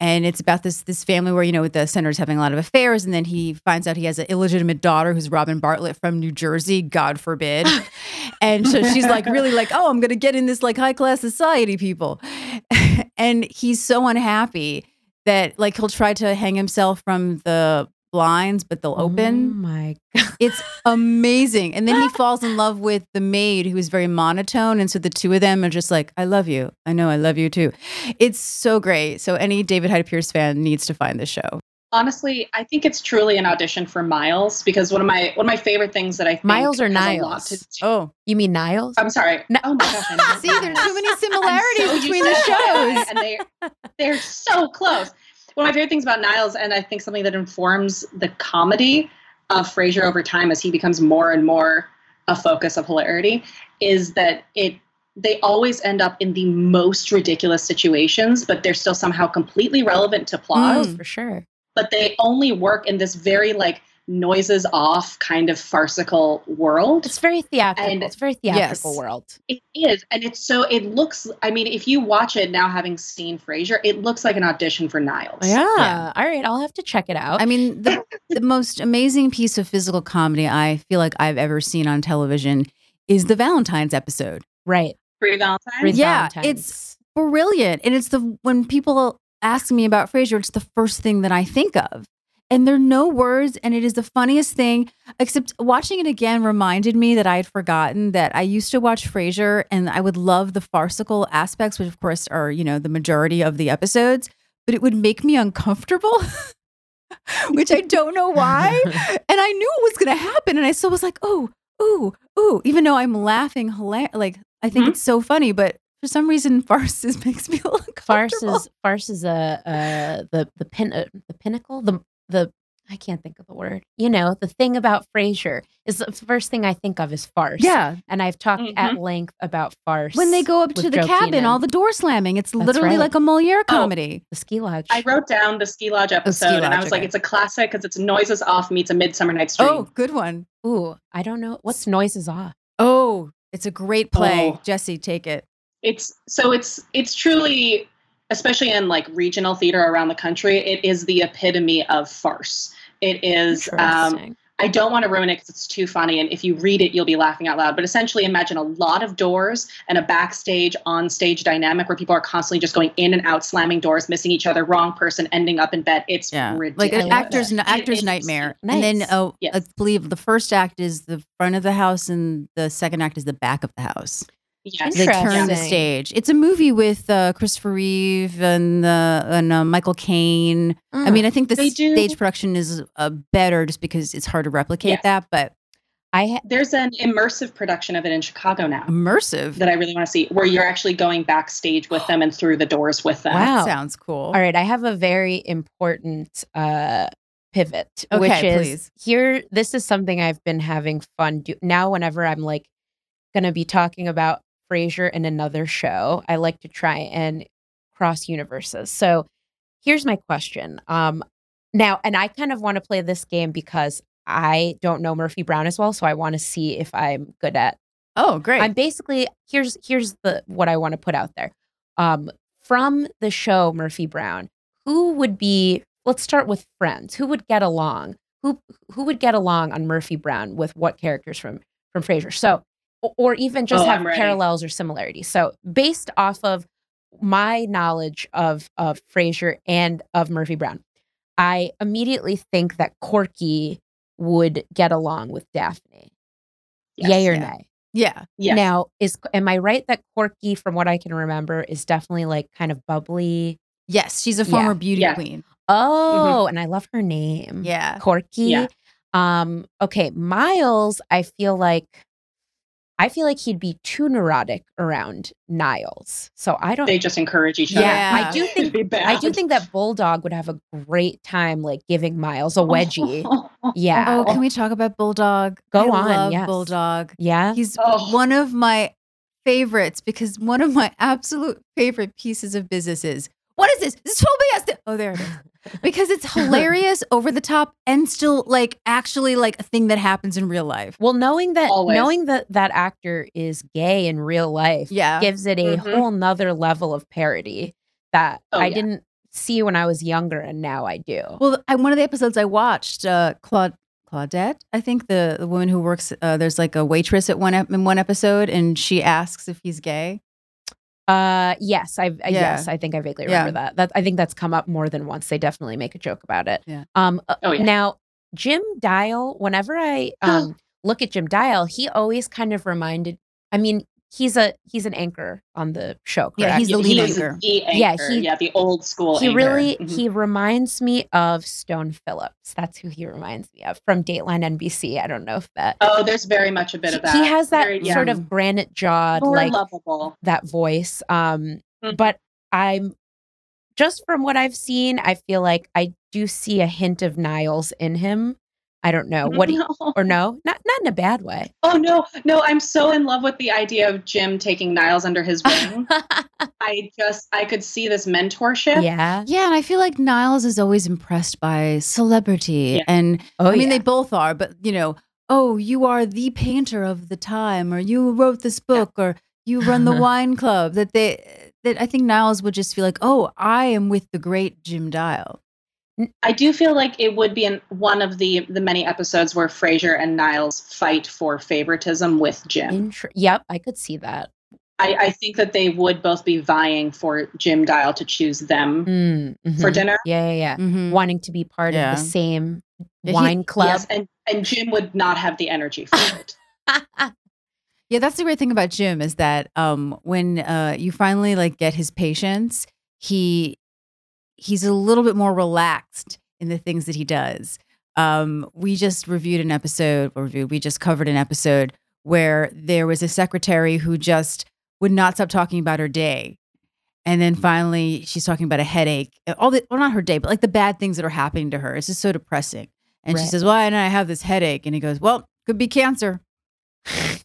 And it's about this this family where you know the senator's having a lot of affairs, and then he finds out he has an illegitimate daughter who's Robin Bartlett from New Jersey. God forbid. and so she's like really like, oh, I'm gonna get in this like high class society, people. and he's so unhappy that like he'll try to hang himself from the blinds, but they'll open. Oh my god. It's amazing. And then he falls in love with the maid who is very monotone. And so the two of them are just like, I love you. I know I love you too. It's so great. So any David Hyde Pierce fan needs to find this show. Honestly, I think it's truly an audition for Miles because one of my one of my favorite things that I think Miles or has Niles? to- Oh, You mean Niles? I'm sorry. No. Oh my gosh! I see, there's too many similarities so between the shows. and they they're so close. One of my favorite things about Niles, and I think something that informs the comedy of Frasier over time as he becomes more and more a focus of hilarity, is that it they always end up in the most ridiculous situations, but they're still somehow completely relevant to plot. Oh, Mm. for sure. But they only work in this very like noises off kind of farcical world. It's very theatrical. And- it's a very theatrical Yes. world. It is, and it's so it looks. I mean, if you watch it now, having seen Frasier, it looks like an audition for Niles. Yeah. Yeah. All right. I'll have to check it out. I mean, the, the most amazing piece of physical comedy I feel like I've ever seen on television is the Valentine's episode. right. Free Valentine. With Yeah, Valentine's. it's- Brilliant. And it's the when people ask me about Frasier, it's the first thing that I think of. And there are no words, and it is the funniest thing. Except watching it again reminded me that I had forgotten that I used to watch Frasier, and I would love the farcical aspects, which of course are you know the majority of the episodes, but it would make me uncomfortable, which I don't know why. and I knew it was going to happen, and I still was like, oh, ooh, ooh, even though I'm laughing, hila- like I think Mhm. it's so funny, but for some reason, farces makes me look farce uncomfortable. is farce is a uh, the the pin uh, the pinnacle the the I can't think of the word. You know, the thing about Frasier is the first thing I think of is farce. yeah. and I've talked at mm-hmm. length about farce When they go up to the Joe cabin, Keenan. all the door slamming, it's That's literally right. like a Moliere Oh. comedy. the ski lodge. I wrote down the Ski Lodge episode, and I Lodge, was like, it's a classic because it's Noises Off meets A Midsummer Night's Dream. Oh, good one. Ooh, I don't know what's noises off. Oh, it's a great play. Oh. Jesse, take it. it's so it's it's truly especially in like regional theater around the country it is the epitome of farce It is. Um, I don't want to ruin it because it's too funny and if you read it you'll be laughing out loud but essentially imagine a lot of doors and a backstage on stage dynamic where people are constantly just going in and out slamming doors missing each other wrong person ending up in bed it's Yeah, like an actor's it. actor's It is- nightmare. And then, oh, Yes. I believe the first act is the front of the house, and the second act is the back of the house. Yes They turn the stage. It's a movie with uh, Christopher Reeve and uh, and uh, Michael Caine. I mean, I think the They do- stage production is uh, better just because it's hard to replicate Yes. that, but I ha- there's an immersive production of it in chicago now immersive. that i really want to see where you're actually going backstage with them and through the doors with them Wow. Sounds cool. All right, I have a very important uh pivot, Okay, which is please. here. This is something I've been having fun do now. Whenever I'm like gonna be talking about Frasier in another show, I like to try and cross universes. So here's my question. Um, now, and I kind of want to play this game because I don't know Murphy Brown as well, so I want to see if I'm good at Oh, great. I'm basically here's here's the what I want to put out there. Um, from the show Murphy Brown, who would be? Let's start with Friends. Who would get along? Who who would get along on Murphy Brown with what characters from from Frasier? So, or, or even just Oh, have parallels or similarities. So, based off of my knowledge of of Frasier and of Murphy Brown, I immediately think that Corky would get along with Daphne. Yes, Yay or yeah. nay? yeah. yes. Now, is am I right that Corky, from what I can remember, is definitely like kind of bubbly? Yes, she's a former beauty Yeah. queen. Oh, and I love her name. Yeah. Corky. Yeah. Um, okay, Miles, I feel like I feel like he'd be too neurotic around Niles. So I don't they just encourage each other. Yeah. I do think. I do think that Bulldog would have a great time like giving Miles a wedgie. Yeah. Oh, can we talk about Bulldog? Go I on, Love yes. Bulldog. yeah. He's Oh. one of my favorites because one of my absolute favorite pieces of business is what is this? This is Toby Estes. Oh, there it is. Because it's hilarious, over the top, and still like actually like a thing that happens in real life. Well, knowing that Always. knowing that that actor is gay in real life Yeah. gives it a Mhm. whole nother level of parody that Oh, I yeah. didn't see when I was younger and now I do. Well, I, one of the episodes I watched, uh, Claude Claudette, I think the, the woman who works, uh, there's like a waitress at one ep- in one episode, and she asks if he's gay. Uh yes, I uh, Yeah. yes, I think I vaguely Yeah. remember that. That I think that's come up more than once. They definitely make a joke about it. Yeah. Um uh, Oh, yeah. now Jim Dial, whenever I um look at Jim Dial, he always kind of reminded I mean, he's a he's an anchor on the show, Yeah, he's the lead is anchor. The Yeah, he- Yeah, the old school. he anchor. really Mhm. he reminds me of Stone Phillips. That's who he reminds me of from Dateline NBC. I don't know if that Oh, there's very much a bit he, of that. he has that Very- yeah. sort of granite jawed more like lovable. that voice. Um Mhm. but I'm just from what I've seen, I feel like I do see a hint of Niles in him. I don't know. What do you, No. or no? Not not in a bad way. Oh no, no, I'm so in love with the idea of Jim taking Niles under his wing. I just I could see this mentorship. yeah. Yeah, and I feel like Niles is always impressed by celebrity. Yeah. And Oh I mean, yeah. they both are, but you know, oh, you are the painter of the time, or you wrote this book, or you run the wine club. That they, that I think Niles would just feel like, oh, I am with the great Jim Dial. I do feel like it would be in one of the the many episodes where Frasier and Niles fight for favoritism with Jim. Inter- yep, I could see that. I, I think that they would both be vying for Jim Dial to choose them Mm, for mhm. dinner. Yeah, yeah, yeah. Mhm. Wanting to be part Yeah. of the same Yeah, he- wine club. Yes, and and Jim would not have the energy for it. Yeah, that's the great thing about Jim is that um, when uh, you finally like get his patience, he he's a little bit more relaxed in the things that he does. Um, we just reviewed an episode, or reviewed, we just covered an episode where there was a secretary who just would not stop talking about her day. And then finally, she's talking about a headache. All the, well, not her day, but like the bad things that are happening to her. It's just so depressing. And she Right. says, "Well, and I have this headache." And he goes, "Well, could be cancer."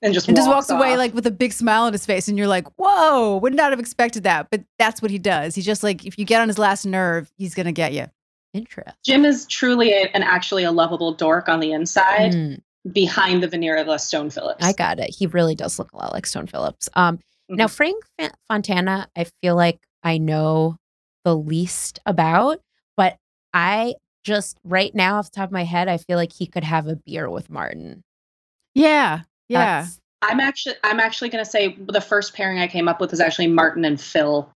And just and just walks away like with a big smile on his face and you're like whoa would not have expected that but that's what he does he's just like if you get on his last nerve he's gonna get you Interest. Jim is truly a, and actually a lovable dork on the inside, Mm, behind the veneer of a Stone Phillips. I got it. He really does look a lot like Stone Phillips. Um, Now, Mhm. Frank Fontana, I feel like I know the least about, but I just right now off the top of my head, I feel like he could have a beer with Martin. yeah yeah That's- I'm actually I'm actually going to say the first pairing I came up with is actually Martin and Phil,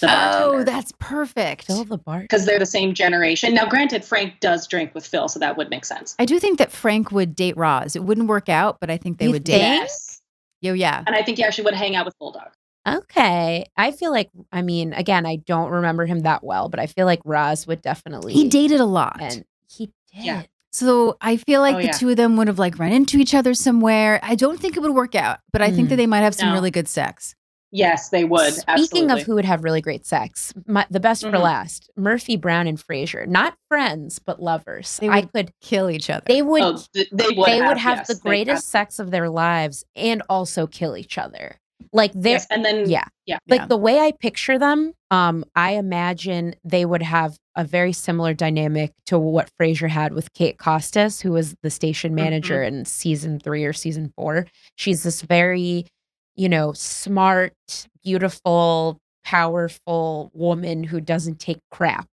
the oh that's perfect Phil the Bart. because they're the same generation. Now, granted, Frank does drink with Phil, so that would make sense. i do think that frank would date roz it wouldn't work out but i think they You would date think? Yes, yo yeah and I think he actually would hang out with Bulldog. Okay. I feel like, I mean, again, I don't remember him that well, but I feel like Roz would definitely. he dated a lot And he did. Yeah. So i feel like Oh, the yeah. two of them would have like run into each other somewhere i don't think it would work out but i think that Mm. they might have some No. really good sex Yes, they would. Speaking absolutely. of who would have really great sex, my, the best for Mhm. last Murphy Brown and Frasier. Not friends, but lovers. They I would could, kill each other they would. oh, th- they would. they have, would have yes, the they- greatest sex of their lives and also kill each other. Like Yes, and then yeah. yeah. like Yeah. the way I picture them, um, I imagine they would have a very similar dynamic to what Frasier had with Kate Costas, who was the station manager in season three or season four. She's this very, you know, smart, beautiful, powerful woman who doesn't take crap.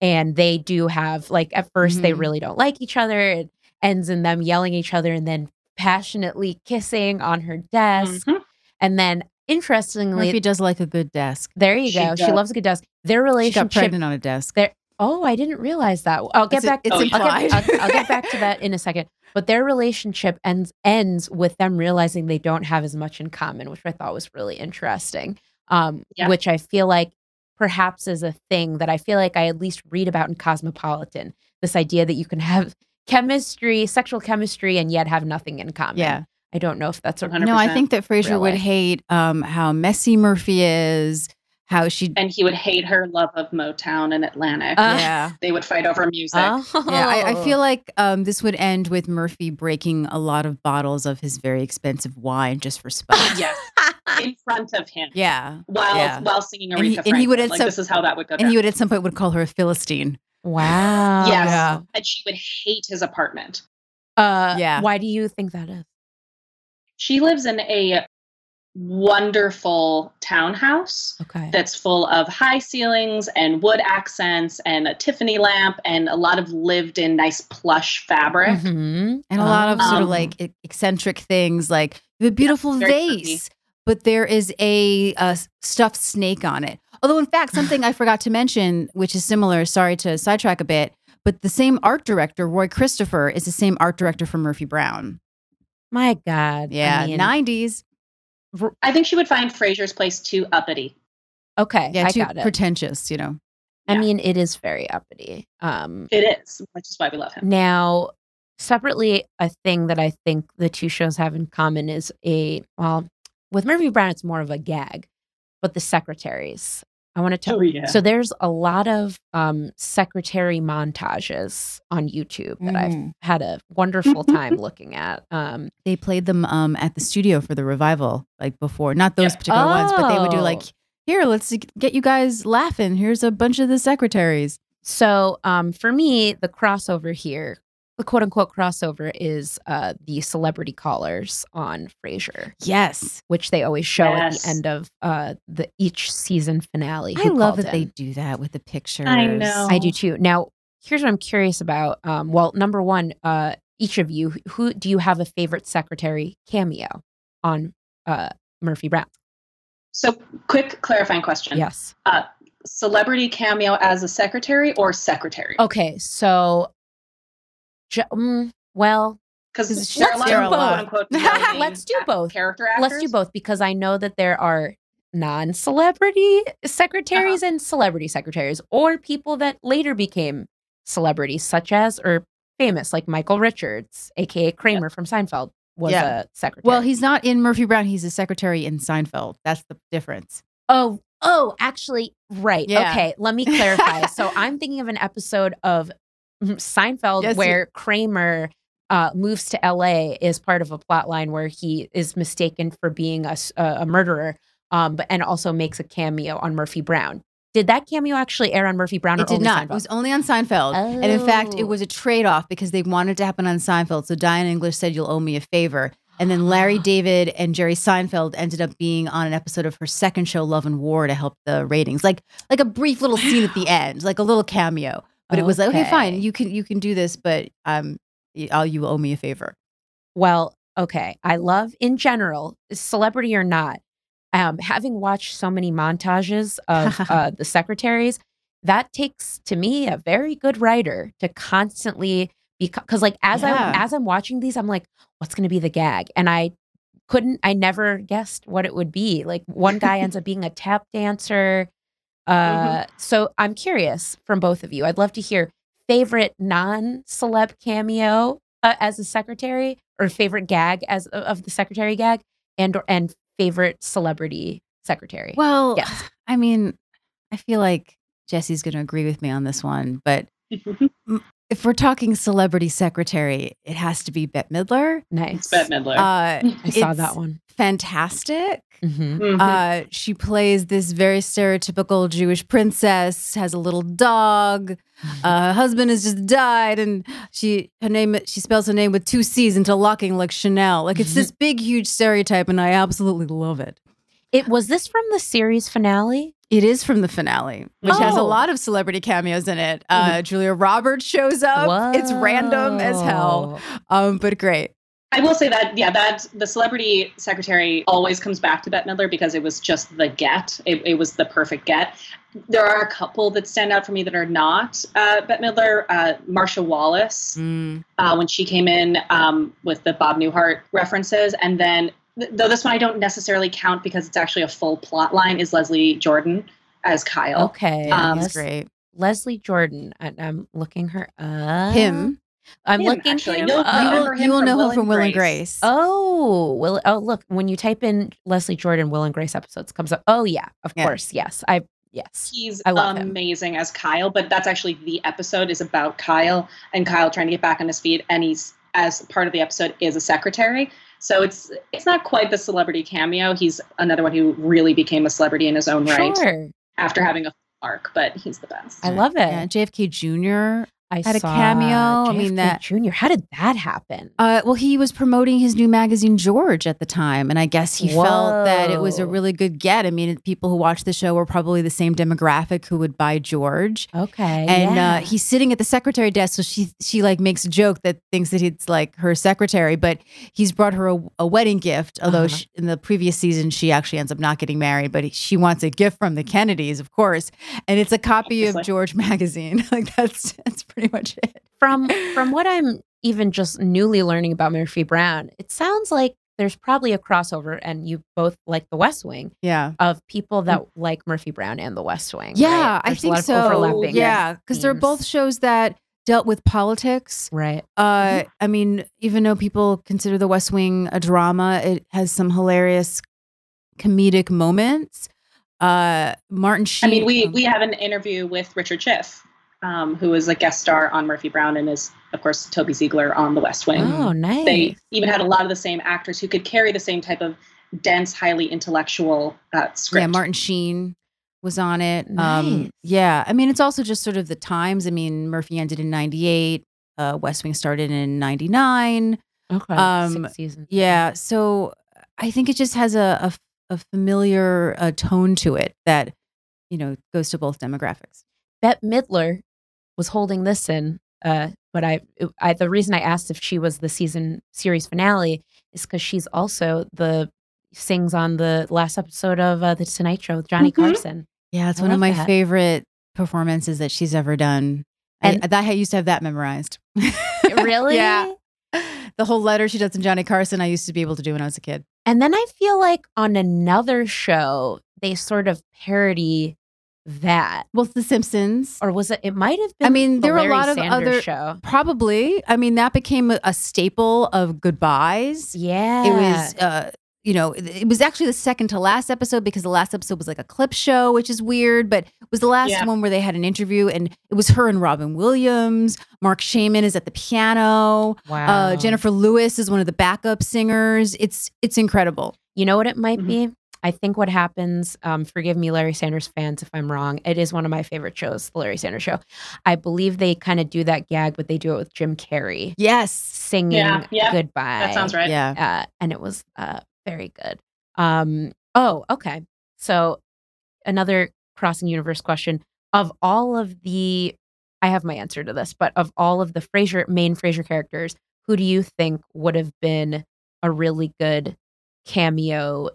And they do have like at 1st they Mhm. really don't like each other. It ends in them yelling at each other and then passionately kissing on her desk. Mhm. And then interestingly, Murphy does like a good desk. there you She go. She loves a good desk. Their She got relationship. pregnant on a desk. Oh, I didn't realize that. I'll get It's- back. it's. I'll, get, implied. I'll, I'll get back to that in a second. But their relationship ends ends with them realizing they don't have as much in common, which I thought was really interesting. Um, Yeah. which I feel like perhaps is a thing that I feel like I at least read about in Cosmopolitan. This idea that you can have chemistry, sexual chemistry, and yet have nothing in common. Yeah. I don't know if that's a 100%. No, I think that Frasier would Really? hate um, how messy Murphy is, how she. and he would hate her love of Motown and Atlantic. Uh, yeah. they would fight over music. Oh. Yeah, I, I feel like um, this would end with Murphy breaking a lot of bottles of his very expensive wine just for spite. yes, in front of him. yeah. While Yeah. while singing And he- Aretha and he would at like some- this is how that would go down. And he would at some point would call her a Philistine. Wow. Yes. Yeah. and she would hate his apartment. Uh, Yeah. Why do you think that is? She lives in a wonderful townhouse Okay. that's full of high ceilings and wood accents and a Tiffany lamp and a lot of lived in nice plush fabric. Mhm. And a lot of sort of Um, like eccentric things like the beautiful very vase, but there is a, uh stuffed snake on it. Although, in fact, something I forgot to mention, which is similar, sorry to sidetrack a bit, but the same art director, Roy Christopher, is the same art director for Murphy Brown. My God. I Yeah, mean, 90s. I think she would find Frasier's place too uppity. okay. Yeah, I too got it. pretentious, you know. I Yeah. mean, it is very uppity. Um, It is, which is why we love him. now, separately, a thing that I think the two shows have in common is a well, with Murphy Brown, it's more of a gag, but the secretaries. I want to tell. Oh yeah. So there's a lot of um, secretary montages on YouTube that I've Mm. had a wonderful time looking at. Um, They played them um, at the studio for the revival, like before. Not those Yep. particular ones, but they would do like, Oh. here, let's get you guys laughing. Here's a bunch of the secretaries. so um, for me, the crossover here, the quote unquote crossover, is uh, the celebrity callers on Frasier, Yes. which they always show at the end of uh, the each season finale. I love called that they do that with the pictures. I know. I do too. Now, here's what I'm curious about. Um, well, number one, uh, each of you, who do you have a favorite secretary cameo on uh, Murphy Brown? so quick clarifying question. Yes. Celebrity cameo as a secretary or secretary? Okay, so, ju- mm, well, because 'Cause there are a let's do both. Let's do both. Character actors. let's do both because I know that there are non-celebrity secretaries and celebrity secretaries, or people that later became celebrities, such as or famous, like Michael Richards, aka Kramer from Seinfeld, was Yeah. a secretary. Well, he's not in Murphy Brown. He's a secretary in Seinfeld. That's the difference. Oh, oh, actually, right. Yeah. Okay, let me clarify. so I'm thinking of an episode of Seinfeld Yes, you- where Kramer uh, moves to LA is part of a plot line where he is mistaken for being a murderer, um, but and also makes a cameo on Murphy Brown. Did that cameo actually air on Murphy Brown? or It did not. Seinfeld? It was only on Seinfeld. And in fact, it Oh. was a trade off because they wanted to happen on Seinfeld. So Diane English said, You'll owe me a favor. And then Larry David and Jerry Seinfeld ended up being on an episode of her second show, Love and War, to help the ratings. Like like a brief little scene at the end, like a little cameo. But it was like, okay, Okay. fine, you can you can do this, but um, I'll, you owe me a favor. Well, okay. I love in general, celebrity or not, um, having watched so many montages of uh, the secretaries, that takes to me a very good writer to constantly because like as Yeah. I as I'm watching these, I'm like, what's gonna be the gag? And I couldn't I never guessed what it would be. Like one guy ends up being a tap dancer. Uh so I'm curious from both of you. I'd love to hear favorite non-celeb cameo uh, as a secretary or favorite gag as of the secretary gag and or and favorite celebrity secretary. Well, Yes. I mean, I feel like Jesse's going to agree with me on this one, but if we're talking celebrity secretary, it has to be Bette Midler. nice. Bette Midler. Uh, I saw that one. Fantastic. hmm Mhm. Uh, she plays this very stereotypical Jewish princess, has a little dog. Uh, her husband has just died, and she her name she spells her name with two C's into locking like Chanel. Like it's this big, huge stereotype, and I absolutely love it. It was this from the series finale. It is from the finale, which has a Oh. lot of celebrity cameos in it. Uh, Julia Roberts shows up. It's random as hell, um, but great. I will say that, yeah, that the celebrity secretary always comes back to Bette Midler because it was just the get. It, it was the perfect get. There are a couple that stand out for me that are not uh, Bette Midler. Uh, Marcia Wallace, Mm. uh, when she came in um, with the Bob Newhart references, and then th- though this one I don't necessarily count because it's actually a full plot line, is Leslie Jordan as Kyle. Okay. Yeah, Um, he's Les- great. Leslie Jordan. I, I'm looking her up. Him. I'm Him, looking actually. him You'll- you You will, him you will from know Will him from Will and Grace. Grace. Oh, Will. Oh, look. When you type in Leslie Jordan, Will and Grace episodes comes up. Oh, yeah. Of Yeah. course. Yes. I. Yes. He's I love him. amazing as Kyle, but that's actually the episode is about Kyle and Kyle trying to get back on his feet, and he's as part of the episode is a secretary. So it's it's not quite the celebrity cameo. He's another one who really became a celebrity in his own right Sure. after having a arc, but he's the best. I love it. Yeah, JFK Jr. I had a saw cameo. I mean, that- Junior. How did that happen? Uh, well, he was promoting his new magazine, George, at the time, and I guess he felt that it was a really good get. I mean, people who watch the show were probably the same demographic who would buy George. Okay. And yeah. uh, he's sitting at the secretary desk, so she she like makes a joke that thinks that it's like her secretary, but he's brought her a, a wedding gift. Although Uh-huh. she, in the previous season she actually ends up not getting married, but she wants a gift from the Kennedys, of course, and it's a copy of Obviously. George magazine. like that's that's pretty much it. from from what I'm even just newly learning about Murphy Brown, it sounds like there's probably a crossover, and you both like The West Wing Yeah. of people that like Murphy Brown and The West Wing. Yeah, right? I There's a think lot of so. overlapping Yeah, because they're both shows that dealt with politics. right. Uh, I mean, even though people consider The West Wing a drama, it has some hilarious comedic moments. Uh, Martin Sheen. I mean, we we have an interview with Richard Schiff, um, was a guest star on Murphy Brown and is, of course, Toby Ziegler on The West Wing. Oh, nice. They even had a lot of the same actors who could carry the same type of dense, highly intellectual uh, script. Yeah, Martin Sheen was on it. Nice. Um, yeah, I mean, it's also just sort of the times. I mean, Murphy ended in '98. Uh, West Wing started in '99. okay. um, Six seasons. Yeah, so I think it just has a a, a familiar uh, tone to it that you know goes to both demographics. Bette Midler was holding this in, uh, but I, I, the reason I asked if she was the season series finale is because she's also the sings on the last episode of uh, the Tonight Show with Johnny Mhm. Carson. Yeah, it's I one of my that. favorite performances that she's ever done. And And- that I used to have that memorized. really? Yeah. The whole letter she does in Johnny Carson, I used to be able to do when I was a kid. And then I feel like on another show they sort of parody that, Well, it's The Simpsons. or was it? It might have been. I mean, the there were a lot of Sanders other- show. Probably. I mean, that became a, a staple of goodbyes. Yeah, It was, uh, you know, it, was actually the second to last episode because the last episode was like a clip show, which is weird, but it was the last Yeah. one where they had an interview and it was her and Robin Williams. Marc Shaiman is at the piano. wow. Uh, Jennifer Lewis is one of the backup singers. It's it's incredible. You know what it might Mhm. be? I think what happens, um, forgive me, Larry Sanders fans, if I'm wrong, it is one of my favorite shows, The Larry Sanders Show. I believe they kind of do that gag, but they do it with Jim Carrey Yes. singing Yeah, yeah, Goodbye. that sounds right. Yeah. Uh, and it was uh, very good. Um, oh, okay. So another crossing universe question. Of all of the, I have my answer to this, but of all of the Frasier, main Frasier characters, who do you think would have been a really good cameo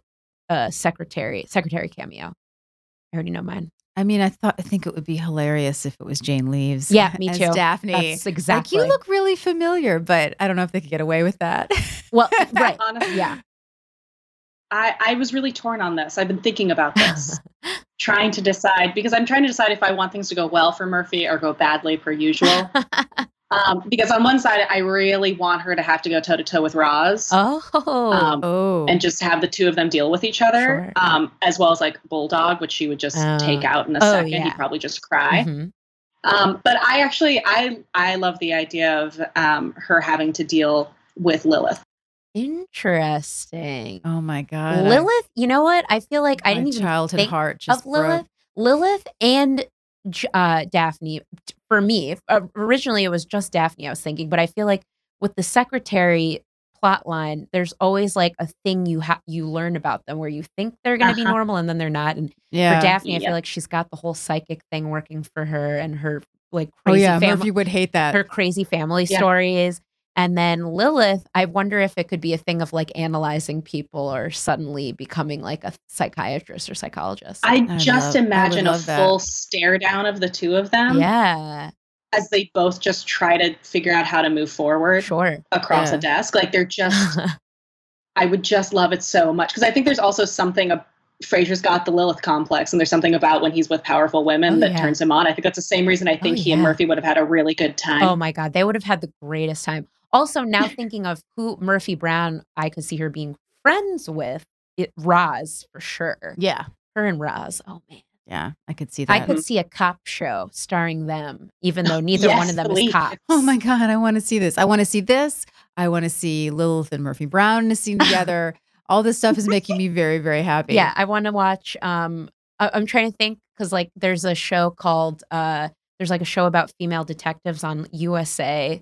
uh secretary secretary cameo i already know mine I mean, I thought I think it would be hilarious if it was Jane Leeves. Yeah, me as too. Daphne. that's exactly Like you look really familiar, but I don't know if they could get away with that. well right Honestly, yeah I, I was really torn on this. I've been thinking about this, trying to decide because I'm trying to decide if I want things to go well for Murphy or go badly per usual. Um, because on one side, I really want her to have to go toe to toe with Roz. oh Um, oh. and just have the two of them deal with each other, Sure. um, as well as like Bulldog, which she would just Oh. take out in a Oh, second. yeah. He'd probably just cry. Mhm. Um, but I actually, I I love the idea of um, her having to deal with Lilith. interesting oh my god. lilith you know what i feel like i My didn't even childhood think heart just of Lilith, Lilith and uh, Daphne. For me, uh, originally it was just Daphne. I was thinking, but I feel like with the secretary plot line, there's always like a thing you have you learn about them where you think they're going to be Uh-huh. normal and then they're not. And Yeah. for Daphne, I feel like she's got the whole psychic thing working for her and her like oh crazy yeah, family Murphy would hate that. her crazy family Yeah. stories. And then Lilith, I wonder if it could be a thing of like analyzing people or suddenly becoming like a psychiatrist or psychologist. I I just love- imagine a love that. full stare down of the two of them yeah, as they both just try to figure out how to move forward sure. across Yeah. a desk. Like they're just, I would just love it so much because I think there's also something. Of, Frasier's got the Lilith complex, and there's something about when he's with powerful women Oh, that yeah. turns him on. I think that's the same reason I oh, think he and. Murphy would have had a really good oh time. Oh my God, they would have had the greatest time. Also, now thinking of who Murphy Brown, I could see her being friends with it, Roz for sure. yeah. Her and Roz. Oh man, Yeah. I could see that. I could see a cop show starring them, even though neither one of them is please. cops. Oh my God, I want to see this. I want to see this. I want to see Lilith and Murphy Brown in a scene together. All this stuff is making me very, very happy. Yeah, I want to watch. Um, I- I'm trying to think because like there's a show called uh, there's like a show about female detectives on USA.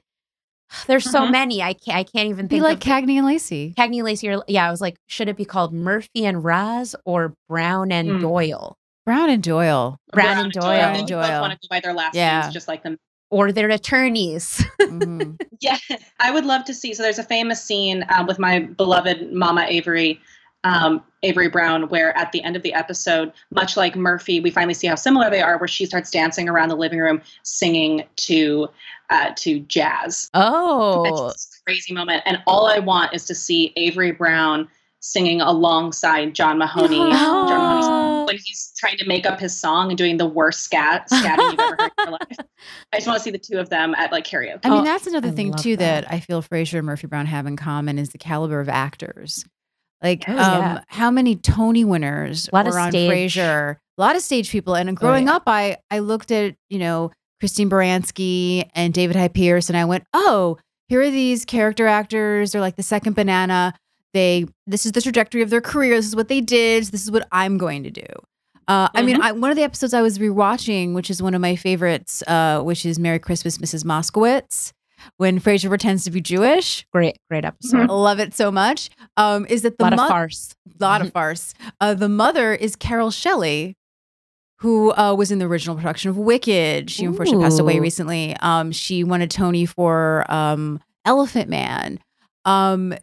There's so Mhm. many. I can't. I can't even Be think like of Cagney and Lacey. Cagney Lacey. Or, yeah, I was like, should it be called Murphy and Roz or Brown and Hmm. Doyle Brown and Doyle. Brown and Doyle. They both Doyle. want to go by their last Yeah. names, just like them. or their attorneys? Mhm. Yeah, I would love to see. So there's a famous scene um, with my beloved Mama Avery, um, Avery Brown, where at the end of the episode, much like Murphy, we finally see how similar they are, where she starts dancing around the living room, singing to uh, to jazz. Oh, just this crazy moment, and all I want is to see Avery Brown singing alongside John Mahoney. John Mahoney's Oh. when he's trying to make up his song and doing the worst scat scatting you've ever heard in your life. I just want to see the two of them at like karaoke. I mean, Oh, that's another I thing too that. that. I feel Frasier and Murphy Brown have in common is the caliber of actors. Like, Oh, um, yeah. how many Tony winners Lot of were on stage. Frasier? A lot of stage people. And growing yeah. up, I I looked at you know Christine Baranski and David Hyde Pierce, and I went, oh, here are these character actors. They're like the second banana. They this is the trajectory of their career. This is what they did. This is what I'm going to do. Uh, I mean, I, one of the episodes I was rewatching, which is one of my favorites, uh, which is Merry Christmas, Mrs. Moskowitz, when Frasier pretends to be Jewish. Great, great episode. I love it so much. Um, is that A the lot mo- of farce. A lot of farce. Uh, the mother is Carole Shelley, who uh, was in the original production of Wicked. She unfortunately passed away recently. Um, she won a Tony for um, Elephant Man. Um,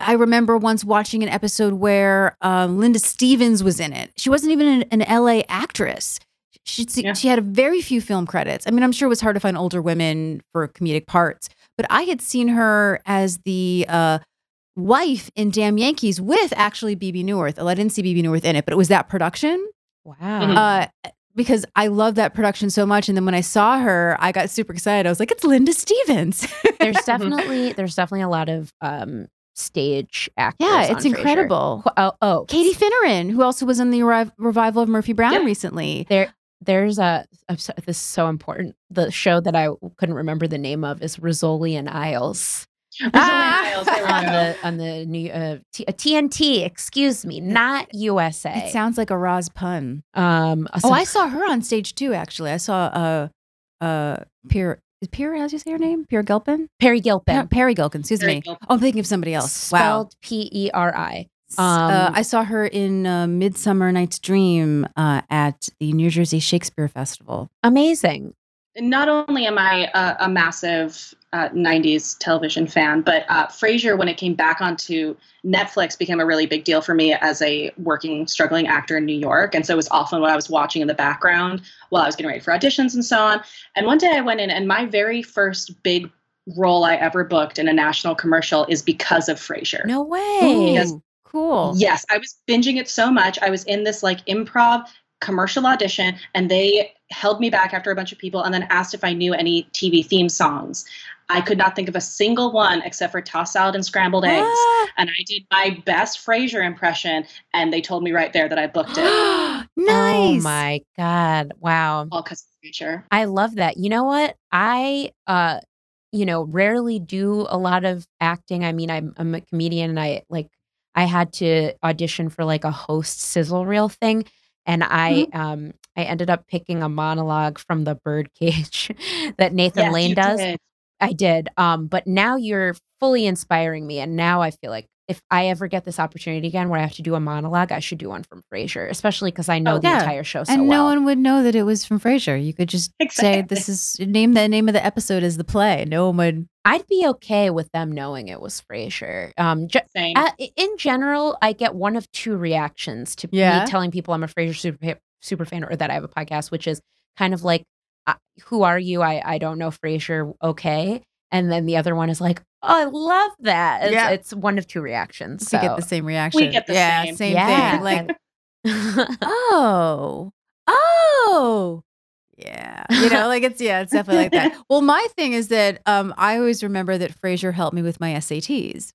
I remember once watching an episode where um, Linda Stephens was in it. She wasn't even an, an LA actress. She, Yeah. she had a very few film credits. I mean, I'm sure it was hard to find older women for comedic parts, but I had seen her as the uh, wife in Damn Yankees with actually Bebe Neuwirth. I didn't see Bebe Neuwirth in it, but it was that production. Wow. Uh, because I love that production so much. And then when I saw her, I got super excited. I was like, it's Linda Stephens. there's definitely there's definitely a lot of um stage actors. yeah, it's Frasier. incredible. Qu- Oh, oh, Katie Finneran, who also was in the revi- revival of Murphy Brown Yeah. recently. There, there's a. I'm so- This is so important. The show that I couldn't remember the name of is Rizzoli and Isles Ah! On the on the new uh, T- uh, TNT. Excuse me, not USA. It sounds like a Roz pun. um. Oh, I saw her on stage too, actually. I saw uh uh Pierre is Pierre, how's you say her name? Pierre Gilpin? Peri Gilpin. Per- Peri Gilpin, excuse Peri me. Gilpin. Oh, I'm thinking of somebody else. Wow. Spelled P E R I. uh, Um, I saw her in uh, Midsummer Night's Dream uh, at the New Jersey Shakespeare Festival. Amazing. Not only am I a, a massive uh, 90s television fan, but uh, Frasier, when it came back onto Netflix, became a really big deal for me as a working, struggling actor in New York. And so it was often what I was watching in the background while I was getting ready for auditions and so on. And one day I went in, and my very first big role I ever booked in a national commercial is because of Frasier. No way. Yes. Cool. Yes, I was binging it so much. I was in this like improv commercial audition, and they held me back after a bunch of people and then asked if I knew any TV theme songs. I could not think of a single one except for tossed salad and scrambled eggs. Ah. And I did my best Frasier impression, and they told me right there that I booked it. nice. Oh my god! Wow. All because of Frasier. I love that. You know what? I uh you know, rarely do a lot of acting. I mean, I'm I'm a comedian and I like I had to audition for like a host sizzle reel thing and I um I ended up picking a monologue from the birdcage that Nathan Yes, Lane does. did. I did. Um, but now you're fully inspiring me. And now I feel like if I ever get this opportunity again where I have to do a monologue, I should do one from Frasier, especially because I know Oh, the entire show so and no one would know that it was from Frasier. You could just say this is name the name of the episode is the play. No one would. I'd be okay with them knowing it was Frasier. Um, ge- Same. uh, in general, I get one of two reactions to Yeah? me telling people I'm a Frasier super super fan or that I have a podcast, which is kind of like, uh, "Who are you? I I don't know Frasier." Okay, and then the other one is like, "Oh, I love that." It's, Yeah. it's one of two reactions. We get the same reaction. We get the yeah, same. same Yeah. thing. Like, oh, oh. Yeah. You know, like it's yeah, it's definitely like that. Well, my thing is that um I always remember that Frasier helped me with my SATs.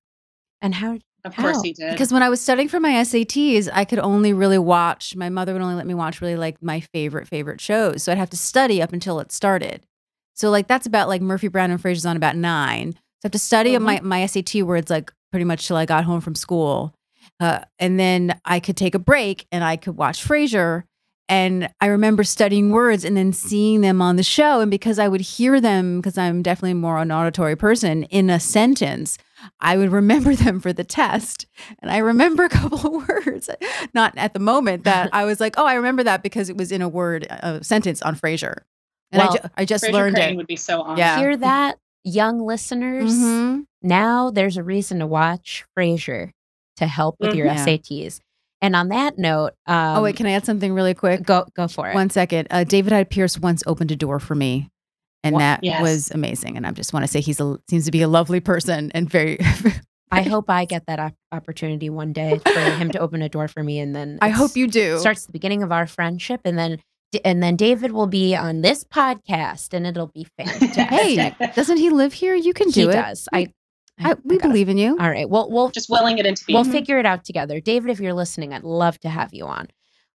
and how? of course he did. Because when I was studying for my SATs, I could only really watch, my mother would only let me watch really like my favorite, favorite shows. So I'd have to study up until it started. So like that's about like Murphy Brown and Frasier's on about nine. So I have to study Mhm. my, my SAT words like pretty much till I got home from school. Uh, and then I could take a break and I could watch Frasier. And I remember studying words and then seeing them on the show. And because I would hear them, because I'm definitely more an auditory person, in a sentence, I would remember them for the test. And I remember a couple of words, not at the moment that I was like, oh, I remember that because it was in a word, a sentence on Frasier. And Well, I, ju- I just Frasier learned Crane it. would be so honored. Yeah. Hear that, young listeners? Mhm. Now there's a reason to watch Frasier to help with your Mhm. Yeah. SATs. And on that note, um, oh, wait, can I add something really quick? go go for it. One second. Uh, David Hyde Pierce once opened a door for me. And Wha- that Yes. was amazing. And I just want to say he's a, seems to be a lovely person and very. I hope I get that op- opportunity one day for him to open a door for me, and then I hope you do. starts the beginning of our friendship, and then and then David will be on this podcast, and it'll be fantastic. Hey, doesn't he live here? You can he do it. does. I I, we gotta- believe in you. All right. Well, we'll Just willing it into being. we'll figure it out together. David, if you're listening, I'd love to have you on.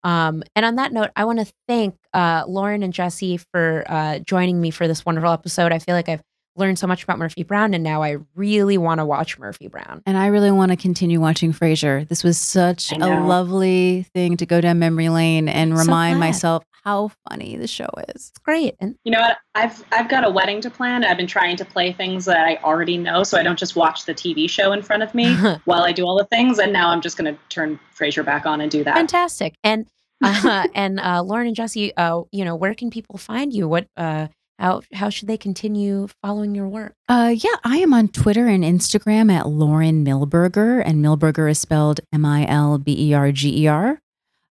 Um, and on that note, I want to thank uh, Lauren and Jesse for uh, joining me for this wonderful episode. I feel like I've learned so much about Murphy Brown, and now I really want to watch Murphy Brown. And I really want to continue watching Frasier. This was such a lovely thing to go down memory lane and I'm so remind myself how funny the show is. It's great. And You know what? I've I've got a wedding to plan. I've been trying to play things that I already know, so I don't just watch the TV show in front of me while I do all the things. And now I'm just going to turn Frasier back on and do that. fantastic. And uh, and uh, Lauren and Jesse, uh, you know, where can people find you? What uh, how how should they continue following your work? Uh, yeah, I am on Twitter and Instagram at Lauren Milberger, and Milberger is spelled M I L B E R G E R.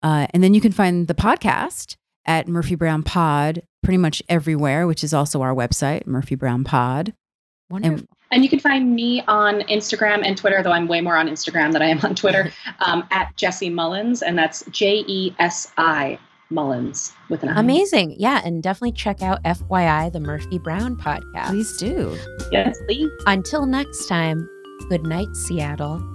Uh, and then you can find the podcast at Murphy Brown Pod pretty much everywhere, which is also our website, Murphy Brown Pod. Wonderful. And you can find me on Instagram and Twitter, though I'm way more on Instagram than I am on Twitter, um, at Jesse Mullins, and that's J E S I Mullins with an I. Amazing. Yeah. And definitely check out FYI, the Murphy Brown podcast. Please do. Yes, please. Until next time, good night, Seattle.